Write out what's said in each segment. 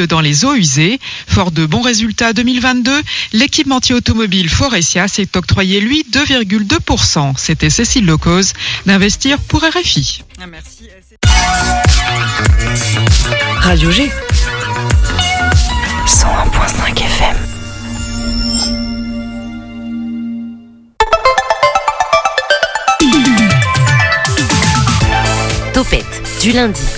dans les eaux usées. Fort de bons résultats 2022, l'équipementier automobile Forestia s'est octroyé lui 2,2%. C'était Cécile Locose d'investir pour RFI. Ah, merci. Radio G. 101.5 FM. Topette, du lundi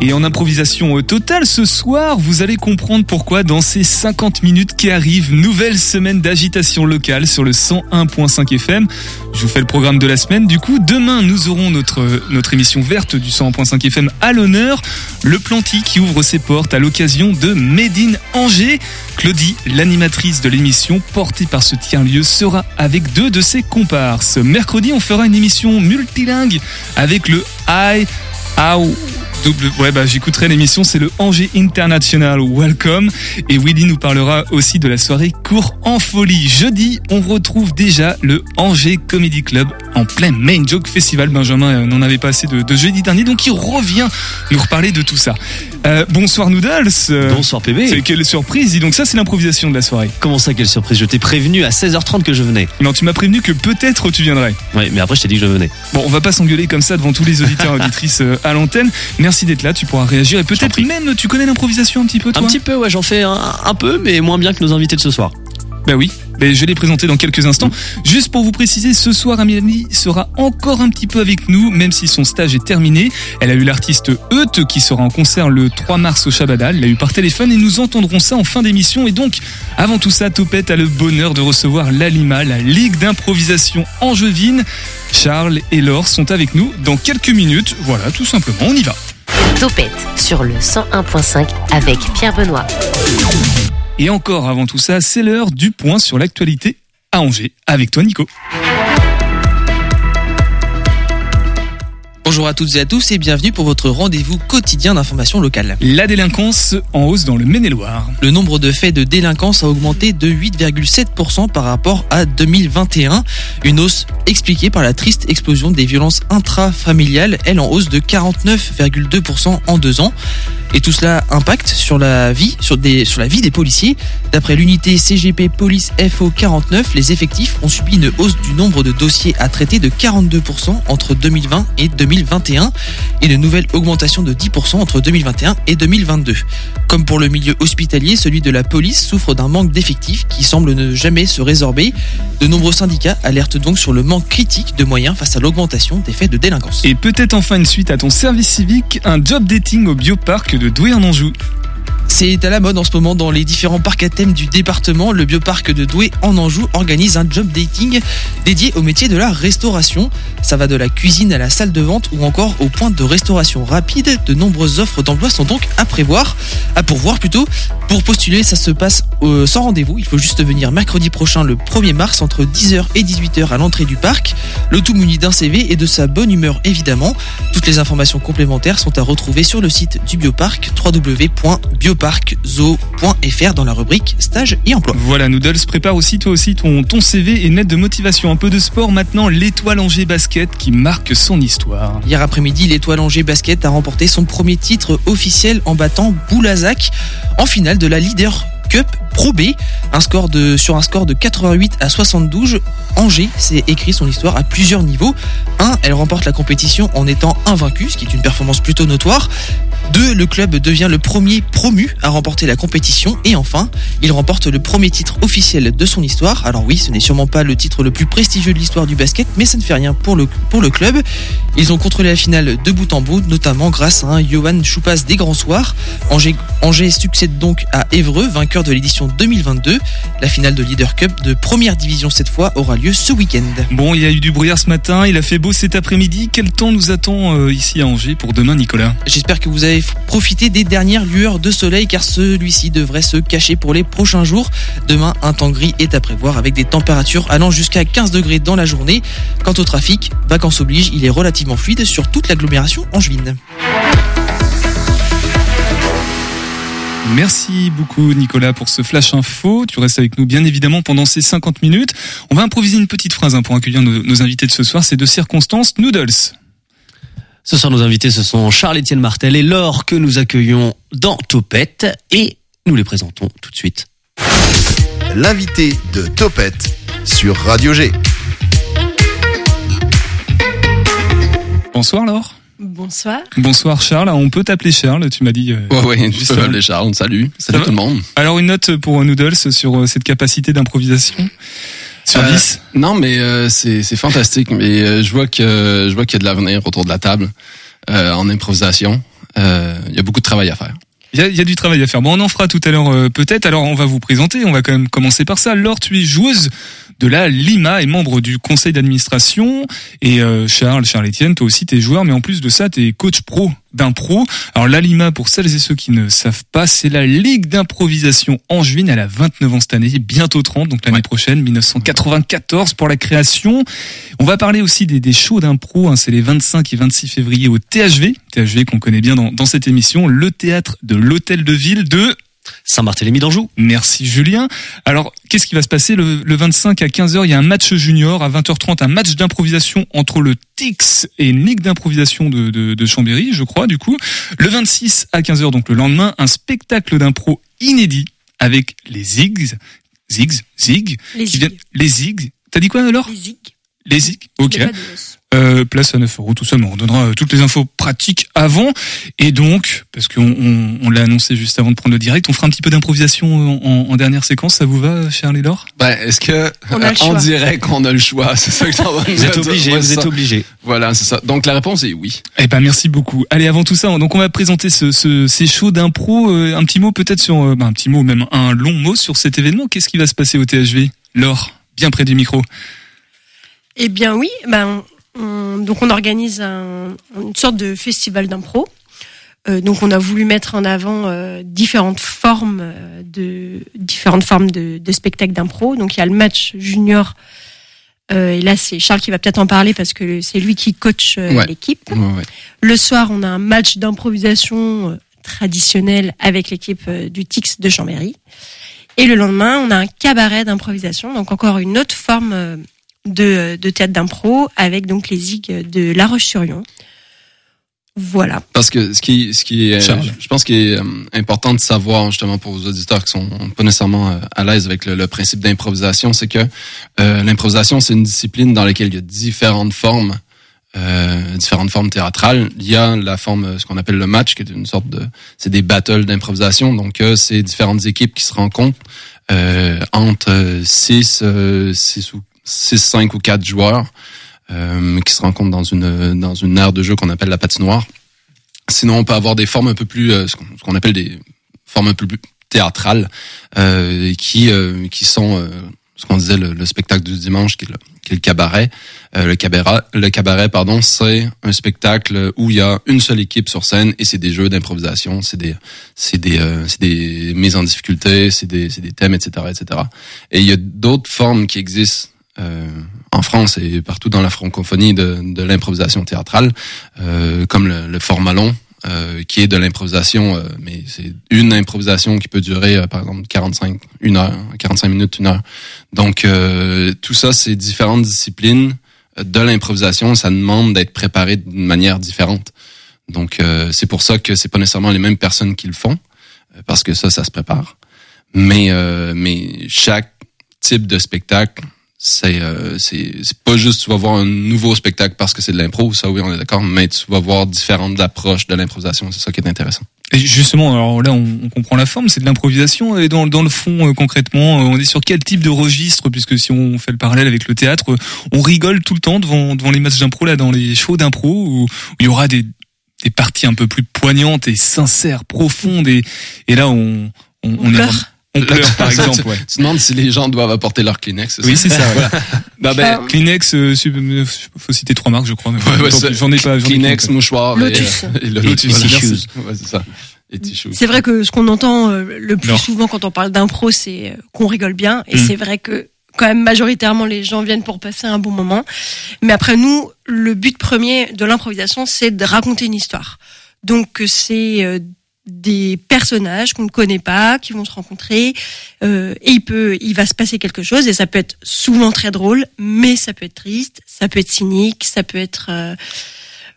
Et en improvisation totale ce soir, vous allez comprendre pourquoi dans ces 50 minutes qui arrivent, nouvelle semaine d'agitation locale sur le 101.5 FM. Je vous fais le programme de la semaine. Du coup, demain, nous aurons notre, notre émission verte du 101.5 FM à l'honneur. Le Planty qui ouvre ses portes à l'occasion de Made Angers. Claudie, l'animatrice de l'émission portée par ce tiers-lieu, sera avec deux de ses comparses. Mercredi, on fera une émission multilingue avec le I ah, double, ouais, bah, j'écouterai l'émission, c'est le Angers International Welcome. Et Willy nous parlera aussi de la soirée Cours en folie. Jeudi, on retrouve déjà le Angers Comedy Club en plein Main Joke Festival. Benjamin euh, n'en avait pas assez de, de, jeudi dernier, donc il revient nous reparler de tout ça. Euh, bonsoir Noodles. Bonsoir PB. C'est quelle surprise. Dis donc ça, c'est l'improvisation de la soirée. Comment ça, quelle surprise? Je t'ai prévenu à 16h30 que je venais. Non, tu m'as prévenu que peut-être tu viendrais. Oui, mais après je t'ai dit que je venais. Bon, on va pas s'engueuler comme ça devant tous les auditeurs et auditrices euh, à l'antenne. Merci d'être là, tu pourras réagir et peut-être même tu connais l'improvisation un petit peu toi Un petit peu, ouais, j'en fais un, un, peu, mais moins bien que nos invités de ce soir. Bah oui, mais je vais les présenter dans quelques instants. Juste pour vous préciser, ce soir, Amélie sera encore un petit peu avec nous, même si son stage est terminé. Elle a eu l'artiste Eute qui sera en concert le 3 mars au Chabadal. Elle l'a eu par téléphone et nous entendrons ça en fin d'émission. Et donc, avant tout ça, Topette a le bonheur de recevoir l'Alima, la Ligue d'improvisation angevine. Charles et Laure sont avec nous dans quelques minutes. Voilà, tout simplement, on y va. Topette sur le 101.5 avec Pierre Benoît. Et encore avant tout ça, c'est l'heure du point sur l'actualité à Angers avec toi Nico. Bonjour à toutes et à tous et bienvenue pour votre rendez-vous quotidien d'information locale. La délinquance en hausse dans le Maine-et-Loire. Le nombre de faits de délinquance a augmenté de 8,7% par rapport à 2021. Une hausse expliquée par la triste explosion des violences intrafamiliales, elle en hausse de 49,2% en deux ans. Et tout cela impacte sur la vie, sur, des, sur la vie des policiers. D'après l'unité CGP Police FO 49, les effectifs ont subi une hausse du nombre de dossiers à traiter de 42% entre 2020 et 2021 et une nouvelle augmentation de 10% entre 2021 et 2022. Comme pour le milieu hospitalier, celui de la police souffre d'un manque d'effectifs qui semble ne jamais se résorber. De nombreux syndicats alertent donc sur le manque critique de moyens face à l'augmentation des faits de délinquance. Et peut-être enfin une suite à ton service civique, un job dating au bioparc de Douai en Anjou. C'est à la mode en ce moment dans les différents parcs à thème du département. Le bioparc de Douai en Anjou organise un job dating dédié au métier de la restauration. Ça va de la cuisine à la salle de vente ou encore au point de restauration rapide. De nombreuses offres d'emploi sont donc à prévoir, à pourvoir plutôt. Pour postuler, ça se passe euh, sans rendez-vous. Il faut juste venir mercredi prochain, le 1er mars, entre 10h et 18h à l'entrée du parc. Le tout muni d'un CV et de sa bonne humeur évidemment. Toutes les informations complémentaires sont à retrouver sur le site du bioparc www.bioparc parczoo.fr dans la rubrique stage et emploi. Voilà, Noodles, prépare aussi toi aussi ton, ton CV et net de motivation. Un peu de sport maintenant, l'étoile Angers Basket qui marque son histoire. Hier après-midi, l'étoile Angers Basket a remporté son premier titre officiel en battant Boulazac en finale de la Leader Cup Pro B, un score de, sur un score de 88 à 72. Angers s'est écrit son histoire à plusieurs niveaux. 1. Elle remporte la compétition en étant invaincue, ce qui est une performance plutôt notoire. 2. Le club devient le premier promu à remporter la compétition. Et enfin, il remporte le premier titre officiel de son histoire. Alors oui, ce n'est sûrement pas le titre le plus prestigieux de l'histoire du basket, mais ça ne fait rien pour le, pour le club. Ils ont contrôlé la finale de bout en bout, notamment grâce à un Johan Choupas des Grands Soirs. Angers, Angers succède donc à Évreux, vainqueur de l'édition 2022. La finale de Leader Cup de première division cette fois aura lieu ce week-end. Bon, il y a eu du brouillard ce matin, il a fait beau cet après-midi. Quel temps nous attend euh, ici à Angers pour demain, Nicolas? J'espère que vous avez profité des dernières lueurs de soleil car celui-ci devrait se cacher pour les prochains jours. Demain, un temps gris est à prévoir avec des températures allant jusqu'à 15 degrés dans la journée. Quant au trafic, vacances oblige, il est relativement fluide sur toute l'agglomération angevine. Merci beaucoup Nicolas pour ce flash info. Tu restes avec nous bien évidemment pendant ces 50 minutes. On va improviser une petite phrase hein, pour accueillir nos, invités de ce soir. C'est de circonstance Noodles. Ce soir, nos invités, ce sont Charles-Étienne Martel et Laure que nous accueillons dans Topette et nous les présentons tout de suite. L'invité de Topette sur Radio G. Bonsoir Laure. Bonsoir. Bonsoir Charles. On peut t'appeler Charles, tu m'as dit. euh, Ouais, ouais, tu juste peux m'appeler Charles. Salut. Salut tout le monde. Alors une note pour Noodles sur euh, cette capacité d'improvisation sur Euh, 10. Non, mais euh, c'est c'est fantastique. Mais euh, je vois que je vois qu'il y a de l'avenir autour de la table euh, en improvisation. Euh, Il y a beaucoup de travail à faire. Il y, a, il y a du travail à faire. Bon, on en fera tout à l'heure euh, peut-être. Alors on va vous présenter. On va quand même commencer par ça. Laure, tu es joueuse de la Lima et membre du conseil d'administration. Et euh, Charles, Charles Etienne, toi aussi t'es joueur, mais en plus de ça, t'es coach pro d'impro. Alors la Lima, pour celles et ceux qui ne savent pas, c'est la Ligue d'improvisation angevine. Elle a 29 ans cette année, bientôt 30, donc l'année Ouais. prochaine, 1994 pour la création. On va parler aussi des, des shows d'impro. hein, c'est les 25 et 26 février au THV, THV qu'on connaît bien dans, dans cette émission, le théâtre de l'Hôtel de Ville de Saint-Barthélemy d'Anjou. Merci Julien. Alors, qu'est-ce qui va se passer le, le 25 à 15h Il y a un match junior. À 20h30, un match d'improvisation entre le TIX et une ligue d'improvisation de, de, de Chambéry, je crois, du coup. Le 26 à 15h, donc le lendemain, un spectacle d'impro inédit avec les Zigs. Zigs Zig Les qui zigs. viennent- Les Zigs T'as dit quoi alors? Les zigs. Les Zigs Ok. Euh, place à 9 euros tout seulement. On donnera euh, toutes les infos pratiques avant. Et donc, parce qu'on on, on l'a annoncé juste avant de prendre le direct, on fera un petit peu d'improvisation en, en dernière séquence. Ça vous va, Charles et Laure Ben, est-ce que On a le on choix. dirait qu'on a le choix C'est ça que Vous êtes Ouais, vous êtes ça. obligés. Voilà, c'est ça. Donc la réponse est oui. Eh ben, merci beaucoup. Allez, avant tout ça, donc on va présenter ce, ce, ces shows d'impro. Euh, un petit mot peut-être sur, euh, ben, un petit mot, même un long mot sur cet événement. Qu'est-ce qui va se passer au THV Laure, bien près du micro. Eh bien oui, ben, on- donc on organise un- une sorte de festival d'impro. Euh, donc on a voulu mettre en avant euh, différentes formes euh, de différentes formes de, de spectacles d'impro. Donc il y a le match junior. Euh, et là c'est Charles qui va peut-être en parler parce que c'est lui qui coach euh, Ouais. l'équipe. Ouais, ouais. Le soir on a un match d'improvisation euh, traditionnel avec l'équipe euh, du Tix de Chambéry. Et le lendemain on a un cabaret d'improvisation. Donc encore une autre forme euh, de, de théâtre d'impro avec donc les zigs de La Roche-sur-Yon. Voilà. Parce que ce qui, ce qui est, Charles. je pense qu'il est euh, important de savoir justement pour vos auditeurs qui sont pas nécessairement euh, à l'aise avec le, le principe d'improvisation, c'est que euh, l'improvisation c'est une discipline dans laquelle il y a différentes formes, euh, différentes formes théâtrales. Il y a la forme, euh, ce qu'on appelle le match, qui est une sorte de, c'est des battles d'improvisation. Donc euh, c'est différentes équipes qui se rencontrent euh, entre 6, 6 ou 6, 5 ou 4 joueurs euh, qui se rencontrent dans une dans une aire de jeu qu'on appelle la patinoire. Sinon, on peut avoir des formes un peu plus, euh, ce qu'on appelle des formes un peu plus théâtrales, euh, qui euh, qui sont euh, ce qu'on disait le, le spectacle du dimanche, qui est le, qui est le cabaret. Euh, le cabaret, le cabaret, pardon, c'est un spectacle où il y a une seule équipe sur scène et c'est des jeux d'improvisation, c'est des c'est des c'est des mises en difficulté, c'est des c'est des thèmes, etc., etc. Et il y a d'autres formes qui existent euh, en France et partout dans la francophonie de, de l'improvisation théâtrale, euh, comme le, le format euh, qui est de l'improvisation, euh, mais c'est une improvisation qui peut durer, euh, par exemple, 45, une heure, 45 minutes, une heure. Donc, euh, tout ça, c'est différentes disciplines de l'improvisation. Ça demande d'être préparé d'une manière différente. Donc, c'est pour ça que c'est pas nécessairement les mêmes personnes qui le font, parce que ça, ça se prépare. Mais, mais chaque type de spectacle c'est euh, c'est c'est pas juste tu vas voir un nouveau spectacle parce que c'est de l'impro ça oui on est d'accord mais tu vas voir différentes approches de l'improvisation c'est ça qui est intéressant Et justement, alors là, on, on comprend la forme, c'est de l'improvisation. Et dans, dans le fond, euh, concrètement, euh, on est sur quel type de registre Puisque si on fait le parallèle avec le théâtre, euh, on rigole tout le temps devant, devant les matchs d'impro, là, dans les shows d'impro, où, où il y aura des, des parties un peu plus poignantes et sincères, profondes. Et, et là, on, on, On est pleure. On pleure, par exemple. Ouais. tu demandes si les gens doivent apporter leur Kleenex Oui, c'est ça. ouais. bah, ben, Ah. Kleenex, euh, euh, faut citer trois marques, je crois. Ouais, ouais, j'en ai pas. ai Kleenex mouchoir Lotus. et, et le Lotus, voilà, c'est ça C'est vrai que ce qu'on entend euh, le plus Non. souvent quand on parle d'impro, c'est euh, qu'on rigole bien. Et Mm. c'est vrai que quand même majoritairement les gens viennent pour passer un bon moment. Mais après nous, le but premier de l'improvisation, c'est de raconter une histoire. Donc euh, c'est euh, des personnages qu'on ne connaît pas, qui vont se rencontrer, euh, et il peut, il va se passer quelque chose, et ça peut être souvent très drôle, mais ça peut être triste, ça peut être cynique, ça peut être euh,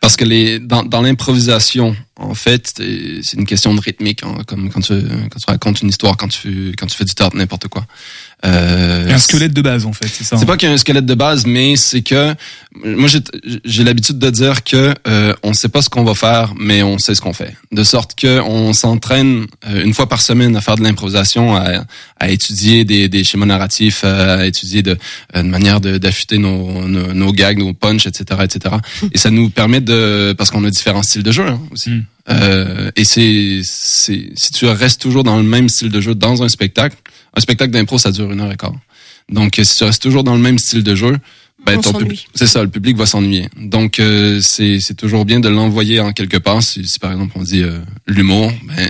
parce que les dans, dans l'improvisation, en fait, c'est une question de rythmique, hein, comme quand tu quand tu racontes une histoire, quand tu quand tu fais du théâtre, n'importe quoi. Euh, un squelette de base en fait, c'est ça. c'est pas qu'il y a un squelette de base, mais c'est que moi j'ai l'habitude de dire que euh, on sait pas ce qu'on va faire, mais on sait ce qu'on fait. De sorte que on s'entraîne euh, une fois par semaine à faire de l'improvisation, à, à étudier des, des schémas narratifs, à étudier de, euh, de manière d'affûter nos, nos nos gags, nos punchs, etc., etc. Et ça nous permet de parce qu'on a différents styles de jeu hein, aussi. Mm. Euh, et c'est c'est si tu restes toujours dans le même style de jeu dans un spectacle, un spectacle d'impro ça dure une heure et quart. Donc si tu restes toujours dans le même style de jeu, ben On ton public, c'est ça, le public va s'ennuyer. Donc euh, c'est c'est toujours bien de l'envoyer en quelque part. Si, si par exemple on dit euh, l'humour, ben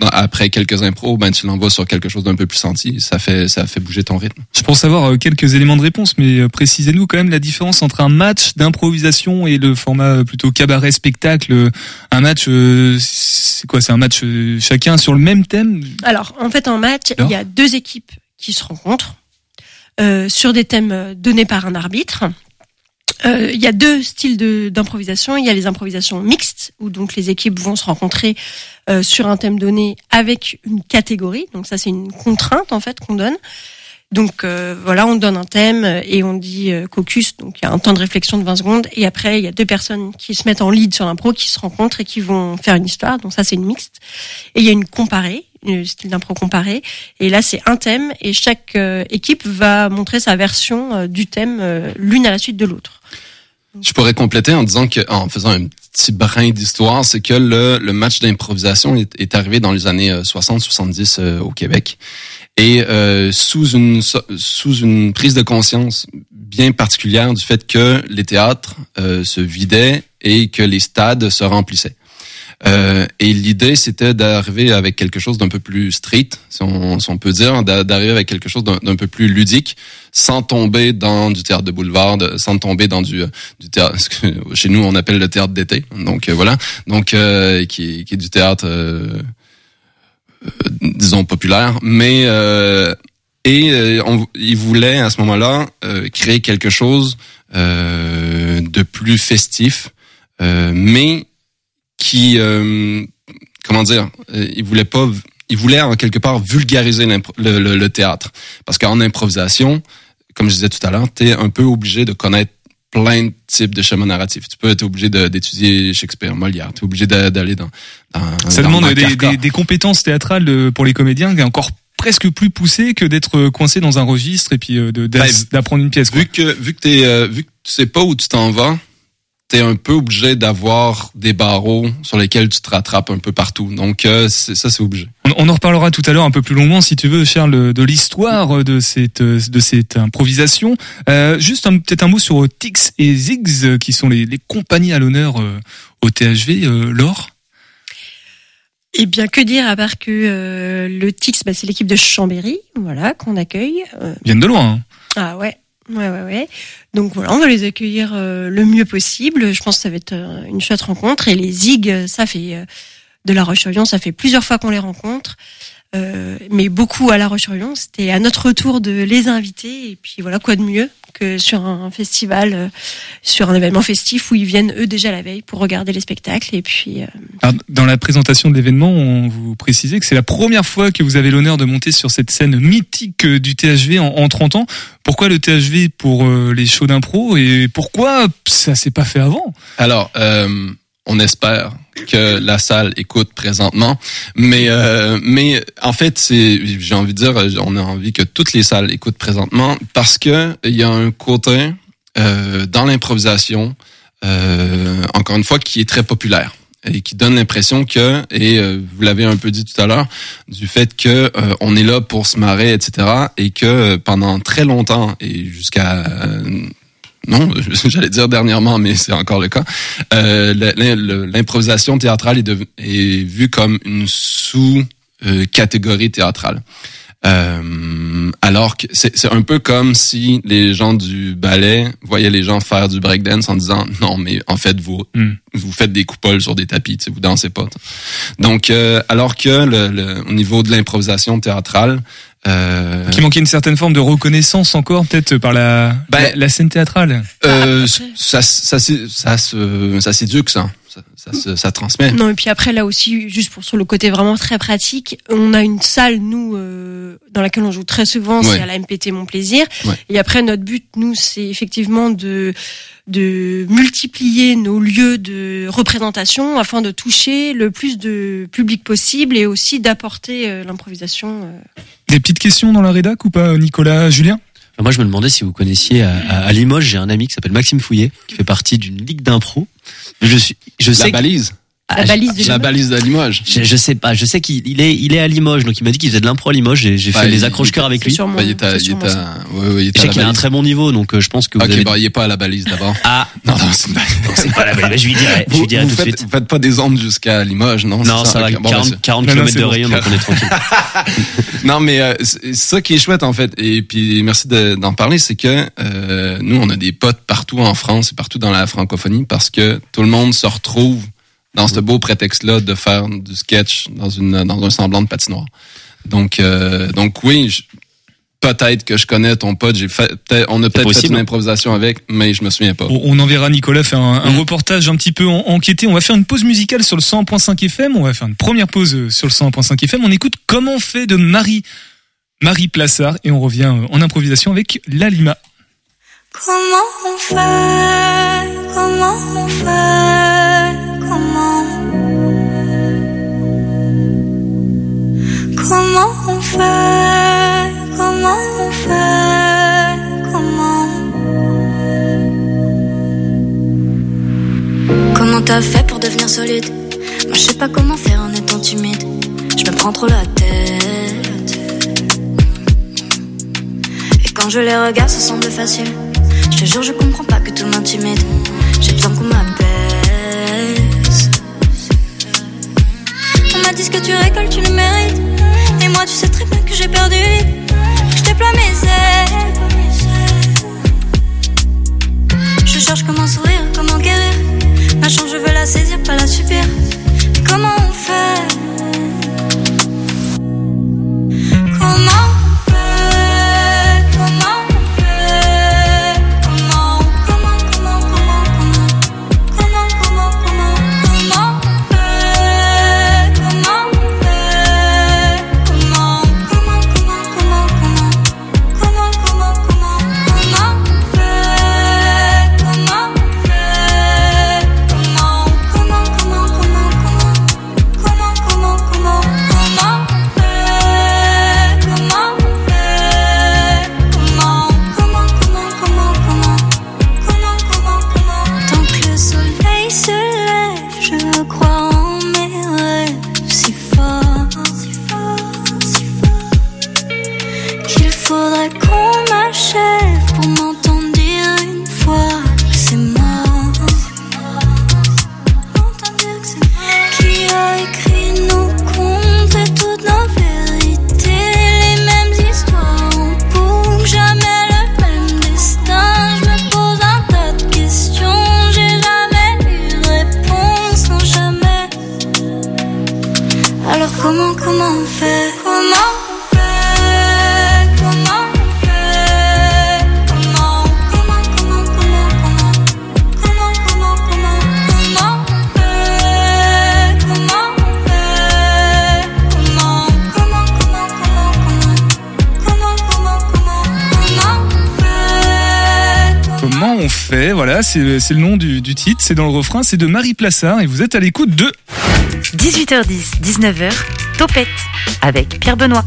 après quelques impros, ben tu l'envoies sur quelque chose d'un peu plus senti. Ça fait ça fait bouger ton rythme. Je pense avoir euh, quelques éléments de réponse, mais euh, précisez-nous quand même la différence entre un match d'improvisation et le format euh, plutôt cabaret spectacle. Un match, euh, c'est quoi C'est un match chacun sur le même thème? Alors, en fait, en match, Alors il y a deux équipes qui se rencontrent euh, sur des thèmes donnés par un arbitre. Euh, Il y a deux styles d'improvisation. Il y a les improvisations mixtes, où donc les équipes vont se rencontrer euh, sur un thème donné avec une catégorie. Donc ça, c'est une contrainte en fait qu'on donne. Donc euh, voilà, on donne un thème euh, et on dit euh, caucus, donc il y a un temps de réflexion de 20 secondes. Et après, il y a deux personnes qui se mettent en lead sur l'impro, qui se rencontrent et qui vont faire une histoire. Donc ça, c'est une mixte. Et il y a une comparée, une style d'impro comparé. Et là, c'est un thème et chaque euh, équipe va montrer sa version euh, du thème euh, l'une à la suite de l'autre. Je pourrais compléter en disant que, en faisant un petit brin d'histoire, c'est que le, le match d'improvisation est, est arrivé dans les années 60-70 euh, au Québec. Et euh, sous une so- sous une prise de conscience bien particulière du fait que les théâtres euh, se vidaient et que les stades se remplissaient. Euh, et l'idée, c'était d'arriver avec quelque chose d'un peu plus street, si on, si on peut dire, d'a- d'arriver avec quelque chose d'un peu plus ludique, sans tomber dans du théâtre de boulevard, sans tomber dans du, euh, du théâtre, ce que chez nous on appelle le théâtre d'été. Donc euh, voilà, donc euh, qui, qui est du théâtre, euh, disons populaire, mais euh, et euh, on, il voulait à ce moment-là euh, créer quelque chose euh, de plus festif, euh, mais qui, euh, comment dire, euh, il voulait pas, il voulait quelque part vulgariser le, le- le théâtre, parce qu'en improvisation, comme je disais tout à l'heure, tu es un peu obligé de connaître plein de types de schémas narratifs. Tu peux être obligé d'étudier Shakespeare, Molière, tu es obligé d'a- d'aller dans, dans Ça dans- demande des, Kafka. des- des compétences théâtrales de- pour les comédiens qui est encore presque plus poussées que d'être coincé dans un registre et puis euh, d'apprendre une pièce. quoi. Vu que vu que t'es euh, vu que tu sais pas où tu t'en vas, t'es un peu obligé d'avoir des barreaux sur lesquels tu te rattrapes un peu partout. Donc euh, ça c'est obligé. On, on en reparlera tout à l'heure un peu plus longuement, si tu veux, Charles, de l'histoire de cette de cette improvisation. Euh, juste peut-être un mot sur Tix et Ziggs, qui sont les, les compagnies à l'honneur euh, au THV. Euh, Laure? Eh bien, que dire à part que euh, le TIX, bah, c'est l'équipe de Chambéry, voilà, qu'on accueille. Euh, viennent de loin. hein. ah ouais, ouais, ouais, ouais. Donc voilà, on va les accueillir euh, le mieux possible. Je pense que ça va être euh, une chouette rencontre. Et les ZIG, euh, ça fait euh, de La Roche-sur-Yon, ça fait plusieurs fois qu'on les rencontre. Euh, mais beaucoup à La Roche-sur-Yon. C'était à notre tour de les inviter. Et puis voilà, quoi de mieux que sur un festival, euh, sur un événement festif où ils viennent eux déjà la veille pour regarder les spectacles. Et puis euh, Alors, dans la présentation de l'événement, on vous précisait que c'est la première fois que vous avez l'honneur de monter sur cette scène mythique du THV en, en 30 ans. Pourquoi le THV pour euh, les shows d'impro et pourquoi ça s'est pas fait avant? Alors euh, on espère que la salle écoute présentement, mais euh, mais en fait c'est j'ai envie de dire on a envie que toutes les salles écoutent présentement parce que il y a un côté euh, dans l'improvisation euh, encore une fois qui est très populaire et qui donne l'impression que et euh, vous l'avez un peu dit tout à l'heure du fait que euh, on est là pour se marrer etc et que euh, pendant très longtemps et jusqu'à euh, non, j'allais dire dernièrement, mais c'est encore le cas. Euh, L'improvisation théâtrale est, dev- est vue comme une sous-catégorie théâtrale. Euh, alors que c'est c'est un peu comme si les gens du ballet voyaient les gens faire du breakdance en disant non mais en fait vous Hmm. vous faites des coupoles sur des tapis, tu sais, vous dansez pas. Donc euh, alors que le, le- au niveau de l'improvisation théâtrale, Euh, Qui manquait une certaine forme de reconnaissance encore, peut-être par la, Ben, la, la scène théâtrale. euh, ça, ça, ça, ça, se, ça s'éduque, ça. Ça, ça, se- ça transmet. Non, et puis après, là aussi, juste pour sur le côté vraiment très pratique, on a une salle, nous, euh, dans laquelle on joue très souvent, Ouais. c'est à la MPT Mon Plaisir. Ouais. Et après, notre but, nous, c'est effectivement de de multiplier nos lieux de représentation afin de toucher le plus de public possible et aussi d'apporter euh, l'improvisation. euh. Des petites questions dans la rédac ou pas, Nicolas, Julien? Moi, je me demandais si vous connaissiez à, Limoges, j'ai un ami qui s'appelle Maxime Fouillet, qui fait partie d'une ligue d'impro. Je suis, je La sais que- balise. Ah, La je- balise de La Limoges. balise de Limoges. Je, je sais pas, je sais qu'il il est, il est à Limoges, donc il m'a dit qu'il faisait de l'impro à Limoges. J'ai j'ai Bah, fait les accroche-cœurs avec lui. sûrement- Bah, il est à, il est ça. à, ouais, ouais, il est Je à sais qu'il a un balise. très bon niveau, donc euh, je pense que vous Ok, avez. bah, il est pas à la balise d'abord. Ah, Non, non, c'est pas la belle. Je lui dirai, je Vous, lui dirai vous tout de faites, suite. vous faites pas des ondes jusqu'à Limoges, non? Non, c'est ça va, Ok, bon, 40, bah, 40 Non, non, km de rayon, donc on est tranquille. non, mais euh, c'est ça qui est chouette en fait. Et puis merci de- d'en parler, c'est que euh, nous on a des potes partout en France et partout dans la francophonie parce que tout le monde se retrouve dans ce beau prétexte-là de faire du sketch dans une dans un semblant de patinoire. Donc euh, donc oui. je- Peut-être que je connais ton pote, j'ai fait, peut-être- on a peut-être fait une improvisation avec, mais je me souviens pas. On, on enverra Nicolas faire un, un Mm. reportage un petit peu en- enquêté. On va faire une pause musicale sur le 100.5 FM. On va faire une première pause euh, sur le 100.5 FM. On écoute Comment on fait de Marie, Marie Plassard et on revient euh, en improvisation avec Lalima. Comment on fait Comment on fait Comment on fait Comment on fait Comment Comment t'as fait pour devenir solide? Moi je sais pas comment faire en étant timide. Je me prends trop la tête. Et quand je les regarde ça semble facile. Je te jure, je comprends pas que tout m'intimide. J'ai besoin dit ce que tu récoltes, tu le mérites. Et moi, tu sais très bien que j'ai perdu. Je déploie mes ailes. Je cherche comment sourire, comment guérir. Ma chance, je veux la saisir, pas la subir. Mais comment fait Voilà, c'est le nom du, du titre, c'est dans le refrain, c'est de Marie Plassard et vous êtes à l'écoute de 18h10, 19h, Topette avec Pierre Benoît.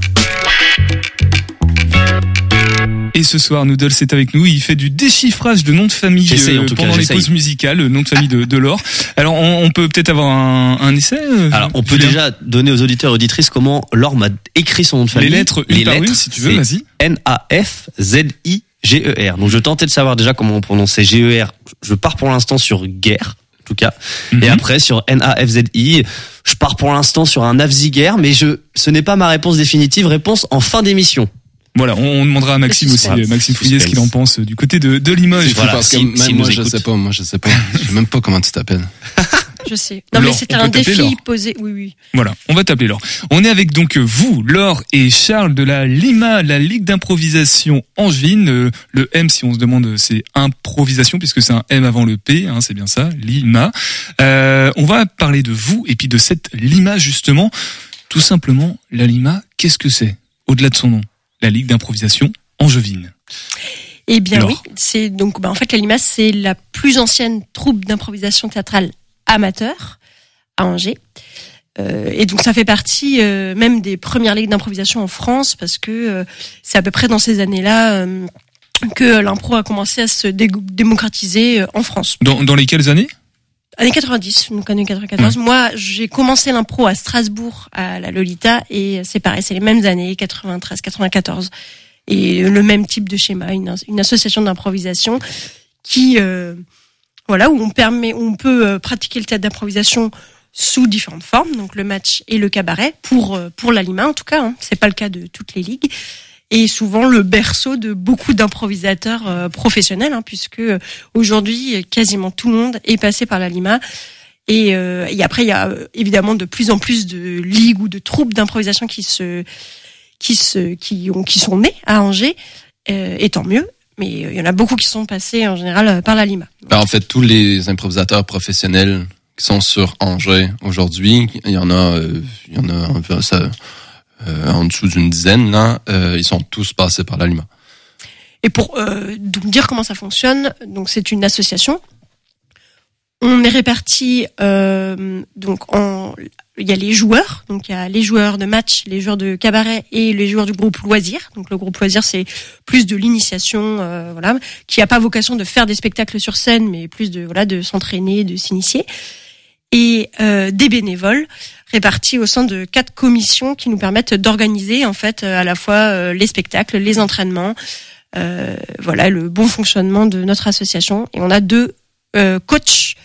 Et ce soir, Noodles est avec nous. Il fait du déchiffrage de noms de famille euh, J'essaye, en tout cas, pendant les pauses musicales, le nom de famille de, de Laure. Alors, on, on peut peut-être avoir un, un essai euh, Alors, on peut déjà donner aux auditeurs et auditrices comment Laure m'a écrit son nom de famille. Les lettres une par une, si tu veux, vas-y. N-A-F-Z-I-G-E-R. E Donc, je tentais de savoir déjà comment on prononçait G-E-R. Je pars pour l'instant sur guerre, en tout cas. Mhm. Et après, sur N-A-F-Z-I, je pars pour l'instant sur un Afziguerre, mais je, ce n'est pas ma réponse définitive. Réponse en fin d'émission. Voilà, on, on demandera à Maxime aussi, Voilà. Maxime Fouillet, ce qu'il en pense euh, du côté de, de Limoges. Voilà, parce que si- même si moi je sais pas, moi je sais pas, je sais même pas comment tu t'appelles. je sais. Non, mais c'était un défi Laure. posé. Oui, oui. Voilà, on va t'appeler Laure. On est avec donc euh, vous, Laure et Charles de la Lima, la Ligue d'improvisation angevine. Euh, Le M, si on se demande, euh, c'est improvisation puisque c'est un M avant le P, hein, c'est bien ça, Lima. Euh, on va parler de vous et puis de cette Lima justement. Tout simplement, la Lima, qu'est-ce que c'est Au-delà de son nom, la Ligue d'improvisation angevine. Eh bien oui, c'est donc bah, en fait la Limace c'est la plus ancienne troupe d'improvisation théâtrale amateur à Angers. Euh, et donc ça fait partie euh, même des premières ligues d'improvisation en France parce que euh, c'est à peu près dans ces années-là que l'impro a commencé à se dé- démocratiser en France. Dans, dans lesquelles années? Années 90, donc années 94. Moi, j'ai commencé l'impro à Strasbourg, à la Lolita, et c'est pareil, c'est les mêmes années, 93, 94. Et le même type de schéma, une, une association d'improvisation qui, voilà, où on permet, on peut euh, pratiquer le théâtre d'improvisation sous différentes formes, donc le match et le cabaret, pour, euh, pour la Lima en tout cas, hein. c'est pas le cas de toutes les ligues et souvent le berceau de beaucoup d'improvisateurs euh, professionnels, hein, puisque aujourd'hui quasiment tout le monde est passé par la Lima. Et, et après, il y a évidemment de plus en plus de ligues ou de troupes d'improvisation qui se, qui se, qui ont, qui sont nées à Angers, et tant mieux. Mais euh, il y en a beaucoup qui sont passés en général euh, par la Lima. Ben, en fait, tous les improvisateurs professionnels qui sont sur Angers aujourd'hui, il y en a, euh, il y en a ça, euh, en dessous d'une dizaine là, ils sont tous passés par la Lima. Et pour euh, dire comment ça fonctionne, donc c'est une association. On est réparti euh, donc en il y a les joueurs, donc il y a les joueurs de match, les joueurs de cabaret et les joueurs du groupe loisir. Donc le groupe loisir c'est plus de l'initiation, euh, voilà, qui a pas vocation de faire des spectacles sur scène, mais plus de voilà de s'entraîner, de s'initier. Et euh, des bénévoles répartis au sein de quatre commissions qui nous permettent d'organiser en fait euh, à la fois les spectacles, les entraînements, voilà le bon fonctionnement de notre association. Et on a deux coachs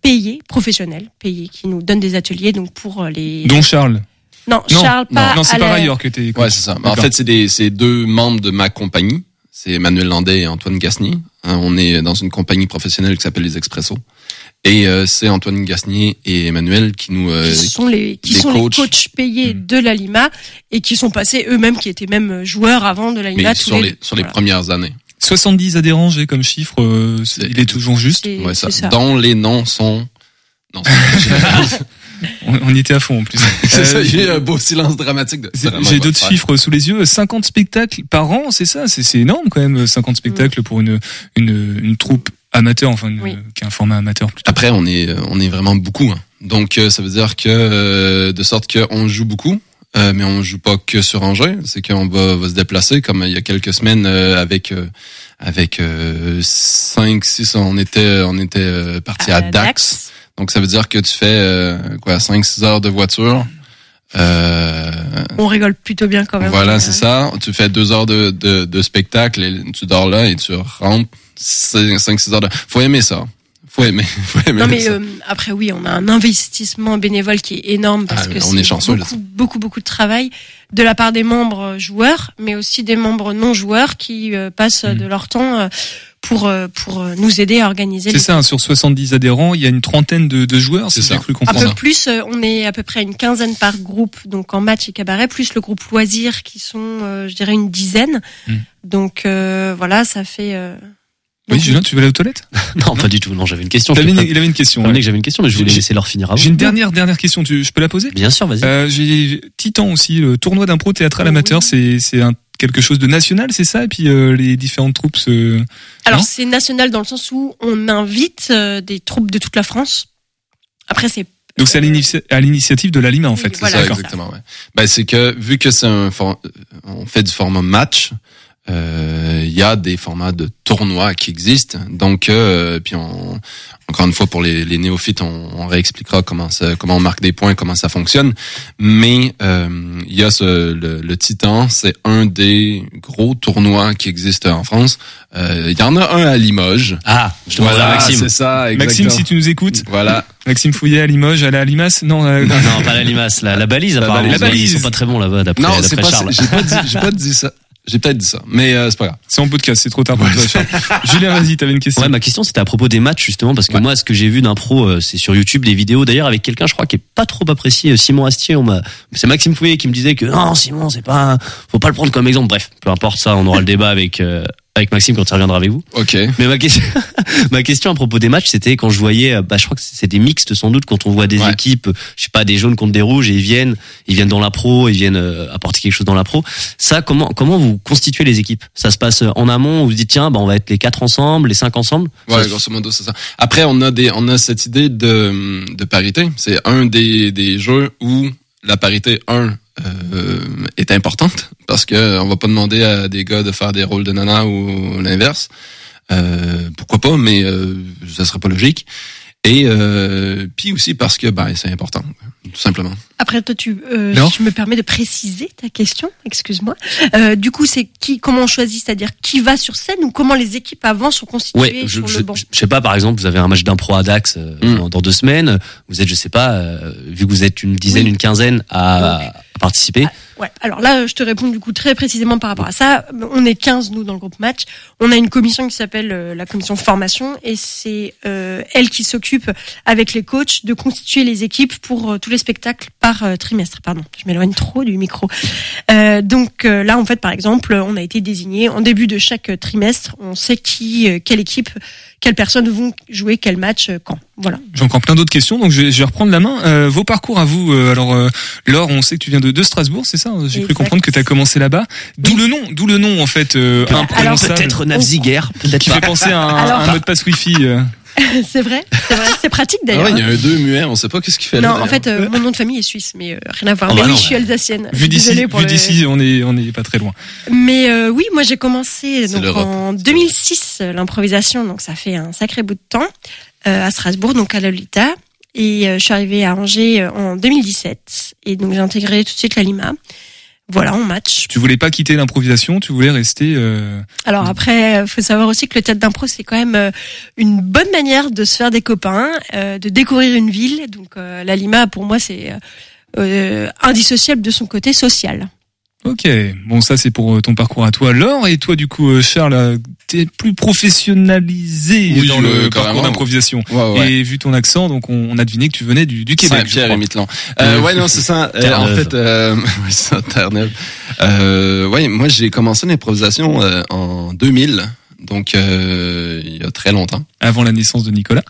payés, professionnels, payés, qui nous donnent des ateliers donc pour euh, les. Dont Charles. Non, Non, Charles non, pas. non, c'est par la- ailleurs que t'es. Ouais, c'est ça. En fait, c'est des, c'est deux membres de ma compagnie. C'est Emmanuel Landais et Antoine Gasnier. Hein, on est dans une compagnie professionnelle qui s'appelle les Expressos. Et euh, c'est Antoine Gasnier et Emmanuel qui nous euh, qui sont les qui sont coachs. les coachs payés Hmm. de la Lima et qui sont passés eux-mêmes qui étaient même joueurs avant de la Lima mais tous sur les, sur les voilà. premières années. 70 adhérents, j'ai comme chiffre, euh, il est toujours juste. Ouais, ça. Dont les noms sont. Non, On, on y était à fond en plus. c'est ça. Euh, J'ai eu un beau silence dramatique. De, J'ai d'autres chiffres sous les yeux. 50 spectacles par an, c'est ça C'est c'est énorme quand même, 50 spectacles pour une, une, une troupe amateur, enfin, Oui. qui est un format amateur plutôt. Après, on est, on est vraiment beaucoup. hein. Donc, euh, ça veut dire que, euh, de sorte qu'on joue beaucoup, euh, mais on joue pas que sur Angers. C'est qu'on va, va se déplacer, comme il y a quelques semaines euh, avec euh, avec euh, 5, 6, on était, on était euh, parti à, Dax. Donc, ça veut dire que tu fais euh, quoi, 5, 6 heures de voiture. Euh, On rigole plutôt bien quand même. voilà, Euh, c'est ça. Tu fais deux heures de, de, de spectacle et tu dors là et tu rentres 5, 6 heures de... Faut aimer ça. Faut aimer. Faut aimer Non mais euh, après oui, on a un investissement bénévole qui est énorme parce Ah, que on c'est est chanceux, beaucoup, beaucoup beaucoup de travail de la part des membres joueurs, mais aussi des membres non joueurs qui euh, passent Mm. de leur temps euh, pour euh, pour euh, nous aider à organiser. C'est ça, hein, sur 70 adhérents, il y a une trentaine de, de joueurs, C'est ça. cru Un comprendre. peu plus, euh, on est à peu près une quinzaine par groupe, donc en match et cabaret, plus le groupe loisirs qui sont, euh, je dirais, une dizaine. Mm. Donc euh, voilà, ça fait. euh, Oui. Julien, tu veux aller aux toilettes Non, pas du tout. Non, j'avais une question. Une- Il avait une question. ouais. que j'avais une question, mais je voulais laisser leur finir avant. J'ai une dernière, dernière question, tu, je peux la poser? Bien sûr, vas-y. euh, J'ai Titan aussi, le tournoi d'impro théâtral Oui. amateur, c'est c'est un quelque chose de national, c'est ça? Et puis euh, les différentes troupes se... Alors c'est national dans le sens où on invite euh, des troupes de toute la France. Après c'est. Donc c'est à à l'initiative de la Lima en Oui, fait. C'est voilà, ça, exactement. Ouais. Ben, c'est que vu que c'est un for- on fait du format match, euh, il y a des formats de tournois qui existent. Donc, euh, puis on, encore une fois pour les, les néophytes, on, on réexpliquera comment ça, comment on marque des points, comment ça fonctionne. Mais euh, il y a ce, le, le Titan, c'est un des gros tournois qui existent en France. Euh, Il y en a un à Limoges. Ah, je te demande à Maxime. c'est ça. Maxime, exactement. si tu nous écoutes, Voilà. Maxime Fouillet à Limoges, à la Limace, non, euh, Non, pas la limace, la, la balise, La apparemment. balise. La balise. Ils sont pas très bons là-bas, d'après Non, c'est pas. Charles. J'ai pas dit. J'ai pas dit ça. J'ai peut-être dit ça, mais euh, c'est pas grave. C'est en podcast, c'est trop tard pour toi, Charles. Julien, vas-y, t'avais une question. Ouais, ma question c'était à propos des matchs justement parce que moi ce que j'ai vu d'un pro euh, c'est sur YouTube des vidéos d'ailleurs avec quelqu'un je crois qui est pas trop apprécié euh, Simon Astier on m'a c'est Maxime Fouet qui me disait que non Simon c'est pas faut pas le prendre comme exemple bref peu importe ça on aura le débat avec euh, avec Maxime quand il reviendra avec vous. Ok. Mais ma question ma question à propos des matchs c'était quand je voyais euh, bah je crois que c'est des mixtes sans doute quand on voit des Ouais. équipes je sais pas des jaunes contre des rouges et ils viennent ils viennent dans la pro ils viennent euh, apporter quelque chose dans la pro ça comment comment vous constituez les équipes? Ça se passe euh, en amont vous vous dites tiens bah on va être les quatre ensemble les cinq ensemble? Ouais, Ça- grosso modo, c'est ça. Après, on a des, on a cette idée de, de parité. C'est un des, des jeux où la parité, un, euh, est importante parce que on va pas demander à des gars de faire des rôles de nana ou l'inverse. Euh, pourquoi pas, mais euh, ça serait pas logique. Et euh, puis aussi parce que ben c'est important, tout simplement. Après, toi, tu, euh, Non. je me permets de préciser ta question, excuse-moi. Euh, du coup, c'est qui, comment on choisit, c'est-à-dire qui va sur scène ou comment les équipes avant sont constituées Ouais, je, sur je, le banc je sais pas, par exemple, vous avez un match d'impro à Dax euh, Mm. dans, dans deux semaines. Vous êtes, je sais pas, euh, vu que vous êtes une dizaine, Oui. une quinzaine à, à participer. Ouais. Alors là, je te réponds du coup très précisément par rapport à ça. On est 15 nous dans le groupe match. On a une commission qui s'appelle euh, la commission formation et c'est euh, elle qui s'occupe avec les coachs de constituer les équipes pour euh, tous les spectacles par euh, trimestre. Pardon, je m'éloigne trop du micro. Donc là, en fait, par exemple, on a été désigné en début de chaque trimestre. On sait qui, quelle équipe, quelles personnes vont jouer quel match euh, quand. Voilà. J'ai encore plein d'autres questions, donc je vais, je vais reprendre la main. Euh, vos parcours à vous, euh, alors euh, Laure, on sait que tu viens de, de Strasbourg, c'est ça J'ai cru comprendre que tu as commencé là-bas. D'où le nom, d'où le nom en fait, euh, imprononçable, Peut-être Navziger, peut-être qui pas. fait penser à un, Alors- un mot de passe Wi-Fi. c'est vrai, c'est vrai, c'est pratique Ah d'ailleurs. ouais, il y a un deux muet, on sait pas qu'est-ce qu'il fait là. non, en fait, euh, mon nom de famille est suisse, mais euh, rien à voir. Ah mais bah oui, non, je suis ouais. alsacienne. Vu d'ici, le- on est, on est pas très loin. Mais euh, oui, moi j'ai commencé donc en 2006 euh, l'improvisation, donc ça fait un sacré bout de temps euh, à Strasbourg, donc à Lolita. Et euh, je suis arrivée à Angers euh, en 2017 et donc j'ai intégré tout de suite la Lima. Voilà, en match. Tu voulais pas quitter l'improvisation, tu voulais rester. euh, Alors après, faut savoir aussi que le théâtre d'impro c'est quand même euh, une bonne manière de se faire des copains, euh, de découvrir une ville. Donc euh, la Lima pour moi c'est euh, euh, indissociable de son côté social. Ok, bon ça c'est pour euh, ton parcours à toi, Laure, et toi du coup euh, Charles, euh, t'es plus professionnalisé Oui, dans le parcours d'improvisation. Ouais, ouais. Et vu ton accent, donc on, on a deviné que tu venais du, du Québec. Saint-Pierre et Miquelon. Euh, ouais, non, c'est ça. Euh, en fait, euh, ouais. Euh, moi, j'ai commencé l'improvisation euh, en 2000, donc euh, il y a très longtemps. Avant la naissance de Nicolas.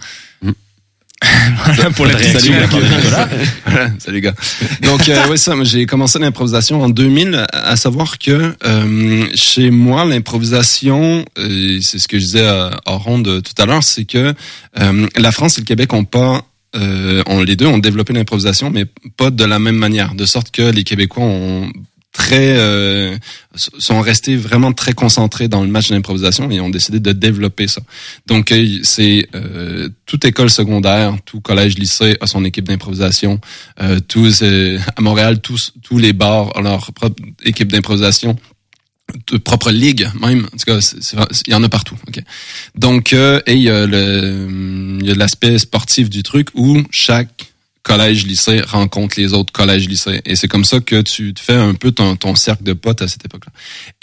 Voilà pour la petite. Nicolas. Voilà, Salut gars. Donc euh, ouais ça, j'ai commencé l'improvisation en 2000, à savoir que euh, chez moi l'improvisation, euh, c'est ce que je disais à, à ronde tout à l'heure, c'est que euh, la France et le Québec ont pas euh, les deux ont développé l'improvisation, mais pas de la même manière, de sorte que les Québécois ont très euh, sont restés vraiment très concentrés dans le match d'improvisation et ont décidé de développer ça. Donc euh, c'est euh, toute école secondaire, tout collège, lycée a son équipe d'improvisation. Euh, tous euh, à Montréal, tous tous les bars ont leur propre équipe d'improvisation, de propre ligue même. En tout cas, il y en a partout. ok. Donc euh, et il y a l'aspect sportif du truc où chaque collège lycée rencontre les autres collèges lycées. Et c'est comme ça que tu te fais un peu ton, ton cercle de potes à cette époque-là.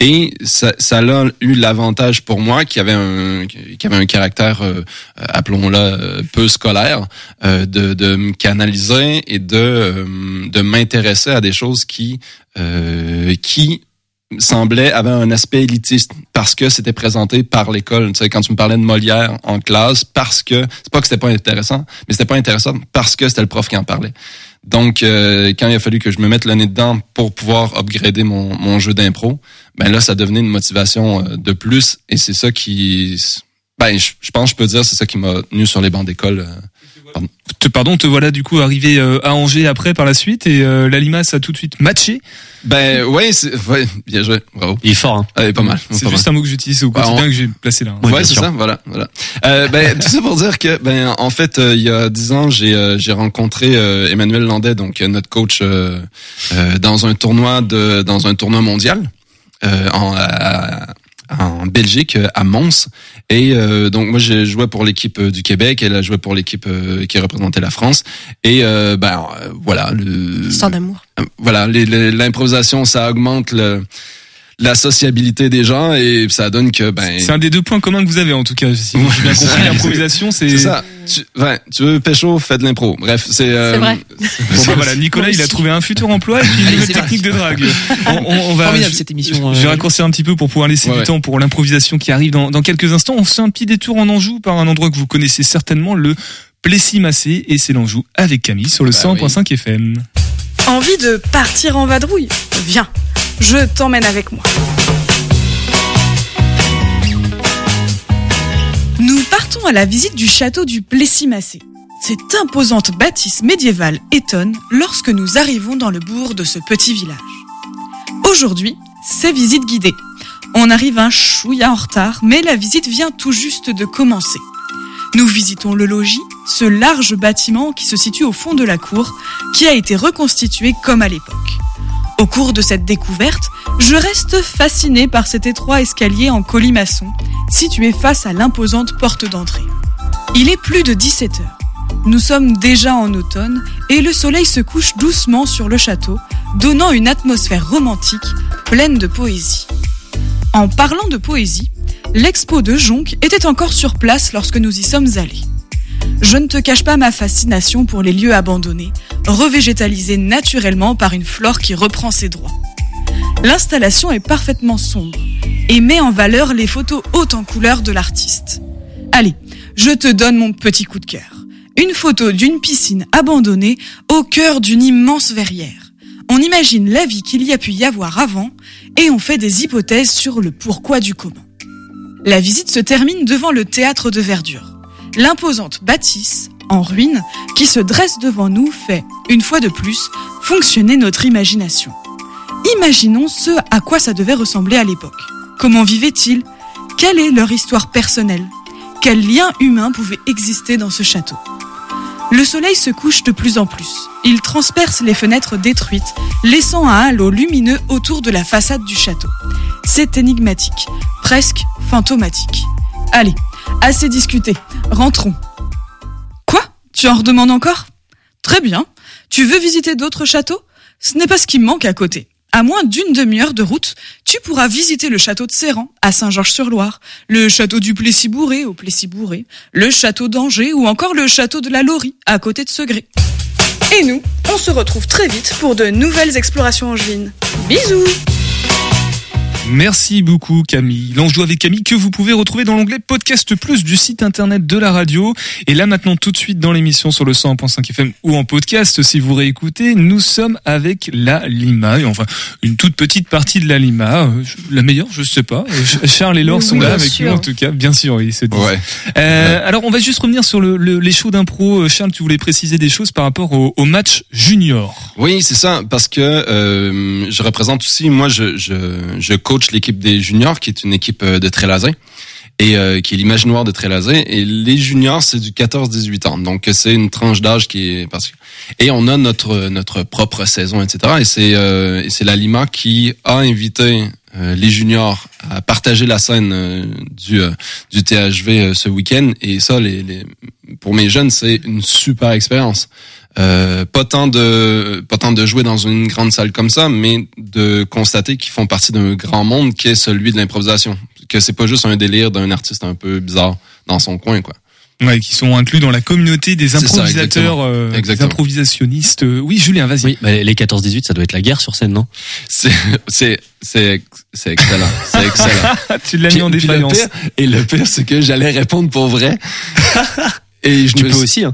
Et ça, ça a eu l'avantage pour moi qui avait un qui avait un caractère euh, appelons-le euh, peu scolaire euh, de, de me canaliser et de euh, de m'intéresser à des choses qui euh, qui semblait avait un aspect élitiste parce que c'était présenté par l'école. Tu sais, quand tu me parlais de Molière en classe, parce que c'est pas que c'était pas intéressant, mais c'était pas intéressant parce que c'était le prof qui en parlait. Donc, euh, quand il a fallu que je me mette le nez dedans pour pouvoir upgrader mon, mon jeu d'impro, ben là, ça devenait une motivation euh, de plus, et c'est ça qui, ben, je, je pense, je peux dire, c'est ça qui m'a tenu sur les bancs d'école. Pardon. Te, pardon, te voilà du coup arrivé euh, à Angers après par la suite et euh, la Limace a tout de suite matché. Ben, ouais, c'est, ouais, bien joué, bravo. Il est fort, hein. Ouais, pas mal. C'est pas juste un mot que j'utilise au Bah, quotidien on- que j'ai placé là. Ouais, Ouais, c'est ça, voilà, voilà. Euh, ben, tout ça pour dire que, ben, en fait, euh, il y a dix ans, j'ai euh, j'ai rencontré euh, Emmanuel Landais, donc euh, notre coach, euh, euh, dans un tournoi de, dans un tournoi mondial euh, en, à- en Belgique, euh, à Mons. Et euh, donc moi, j'ai joué pour l'équipe euh, du Québec, elle a joué pour l'équipe euh, qui représentait la France. Et euh, ben voilà, le, Histoire d'amour. voilà, l'improvisation, ça augmente le la sociabilité des gens et ça donne que ben C'est un des deux points communs que vous avez en tout cas. Si j'ai bien compris, Ouais, l'improvisation, c'est. c'est ça. Tu, ouais, tu veux pécho, fais de l'impro. Bref, c'est. euh, C'est vrai. Bon, bah, voilà, Nicolas, il a trouvé un futur emploi et puis une nouvelle technique de drague. On, on- on va. Formidable je- cette émission. Je euh, vais raccourcir un petit peu pour pouvoir laisser Ouais, du ouais. temps pour l'improvisation qui arrive dans, dans quelques instants. On fait un petit détour en Anjou par un endroit que vous connaissez certainement, le Plessis-Massé, et c'est l'Anjou avec Camille sur le Bah 100.5 FM. Envie de partir en vadrouille? Viens, je t'emmène avec moi. Nous partons à la visite du château du Plessis-Massé. Cette imposante bâtisse médiévale étonne lorsque nous arrivons dans le bourg de ce petit village. Aujourd'hui, c'est visite guidée. On arrive un chouïa en retard, mais la visite vient tout juste de commencer. Nous visitons le logis, ce large bâtiment qui se situe au fond de la cour, qui a été reconstitué comme à l'époque. Au cours de cette découverte, je reste fasciné par cet étroit escalier en colimaçon, situé face à l'imposante porte d'entrée. Il est plus de 17 heures. Nous sommes déjà en automne et le soleil se couche doucement sur le château, donnant une atmosphère romantique pleine de poésie. En parlant de poésie, l'expo de Jonc était encore sur place lorsque nous y sommes allés. Je ne te cache pas ma fascination pour les lieux abandonnés, revégétalisés naturellement par une flore qui reprend ses droits. L'installation est parfaitement sombre et met en valeur les photos hautes en couleurs de l'artiste. Allez, je te donne mon petit coup de cœur. Une photo d'une piscine abandonnée au cœur d'une immense verrière. On imagine la vie qu'il y a pu y avoir avant et on fait des hypothèses sur le pourquoi du comment. La visite se termine devant le théâtre de verdure. L'imposante bâtisse, en ruine, qui se dresse devant nous fait, une fois de plus, fonctionner notre imagination. Imaginons ce à quoi ça devait ressembler à l'époque. Comment vivaient-ils? Quelle est leur histoire personnelle? Quel lien humain pouvait exister dans ce château? Le soleil se couche de plus en plus. Il transperce les fenêtres détruites, laissant un halo lumineux autour de la façade du château. C'est énigmatique, presque fantomatique. Allez, assez discuté, rentrons. Quoi? Tu en redemandes encore? Très bien. Tu veux visiter d'autres châteaux? Ce n'est pas ce qui manque à côté. À moins d'une demi-heure de route, tu pourras visiter le château de Serran, à Saint-Georges-sur-Loire, le château du Plessis-Bourré, au Plessis-Bourré, le château d'Angers ou encore le château de la Laurie, à côté de Segré. Et nous, on se retrouve très vite pour de nouvelles explorations angevines. Bisous Merci beaucoup Camille. L'Anjou avec Camille que vous pouvez retrouver dans l'onglet Podcast Plus du site internet de la radio. Et là maintenant tout de suite dans l'émission sur le 100.5 FM ou en podcast si vous réécoutez, nous sommes avec la Lima. Et enfin une toute petite partie de la Lima. Euh, La meilleure je sais pas. Euh, Charles et Laure Oui, sont là avec sûr. nous en tout cas. Bien sûr oui c'est Ouais. euh, alors on va juste revenir sur le, le- les shows d'impro. Euh, Charles tu voulais préciser des choses par rapport au, au match junior. Oui, c'est ça, parce que euh, je représente aussi, moi, je, je, je coach l'équipe des juniors, qui est une équipe euh, de Trélazin, et euh, qui est l'imaginoire de Trélazin. Et les juniors, c'est du 14-18 ans, donc c'est une tranche d'âge qui est parce et on a notre notre propre saison, etc. Et c'est euh, et c'est la Lima qui a invité les juniors à partager la scène du du THV ce week-end. Et ça, pour mes jeunes, c'est une super expérience. Euh, pas tant de pas tant de jouer dans une grande salle comme ça, mais de constater qu'ils font partie d'un grand monde qui est celui de l'improvisation. Que c'est pas juste un délire d'un artiste un peu bizarre dans son coin, quoi. Ouais, qui sont inclus dans la communauté des ça, improvisateurs, exactement. euh, des improvisationnistes. Euh, Oui, Julien, vas-y. Oui, bah, les 14-18, ça doit être la guerre sur scène, non? C'est c'est c'est c'est excellent, c'est excellent. tu l'as mis en défaillance. pire- et le pire, c'est que j'allais répondre pour vrai. Et je Tu me peux aussi, hein.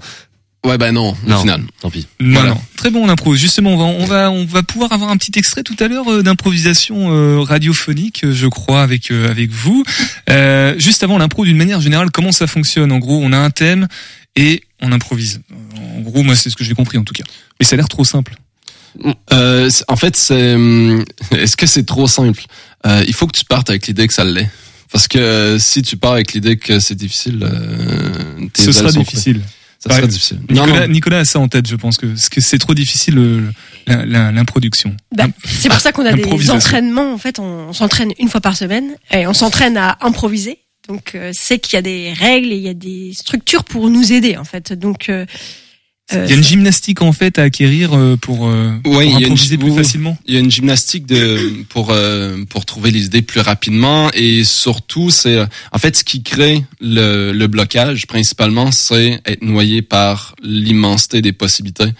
Ouais, ben non, au Non. final. Tant pis. Non, Voilà. non. Très bon en impro. Justement, on va, on va, on va pouvoir avoir un petit extrait tout à l'heure euh, d'improvisation euh, radiophonique, euh, je crois, avec euh, avec vous. Euh, juste avant l'impro, d'une manière générale, comment ça fonctionne? En gros, on a un thème et on improvise. En gros, moi, c'est ce que j'ai compris en tout cas. Mais ça a l'air trop simple. Euh, en fait, c'est est-ce que c'est trop simple? Euh, Il faut que tu partes avec l'idée que ça l'est. Parce que euh, si tu pars avec l'idée que c'est difficile, euh, tes Ce sera difficile. Ça Ouais. sera difficile. Nicolas, Nicolas a ça en tête, je pense que, parce que c'est trop difficile l'improduction. Bah, c'est pour ça qu'on a des entraînements. En fait, on, on s'entraîne une fois par semaine et on s'entraîne à improviser. Donc, euh, c'est qu'il y a des règles et il y a des structures pour nous aider, en fait. Donc, euh, Euh, Il y a une gymnastique en fait à acquérir euh, pour, euh, pour Ouais, a une improviser plus oui, facilement. Il y a une gymnastique de pour euh, pour trouver les idées plus rapidement et surtout c'est euh, en fait ce qui crée le, le blocage principalement c'est être noyé par l'immensité des possibilités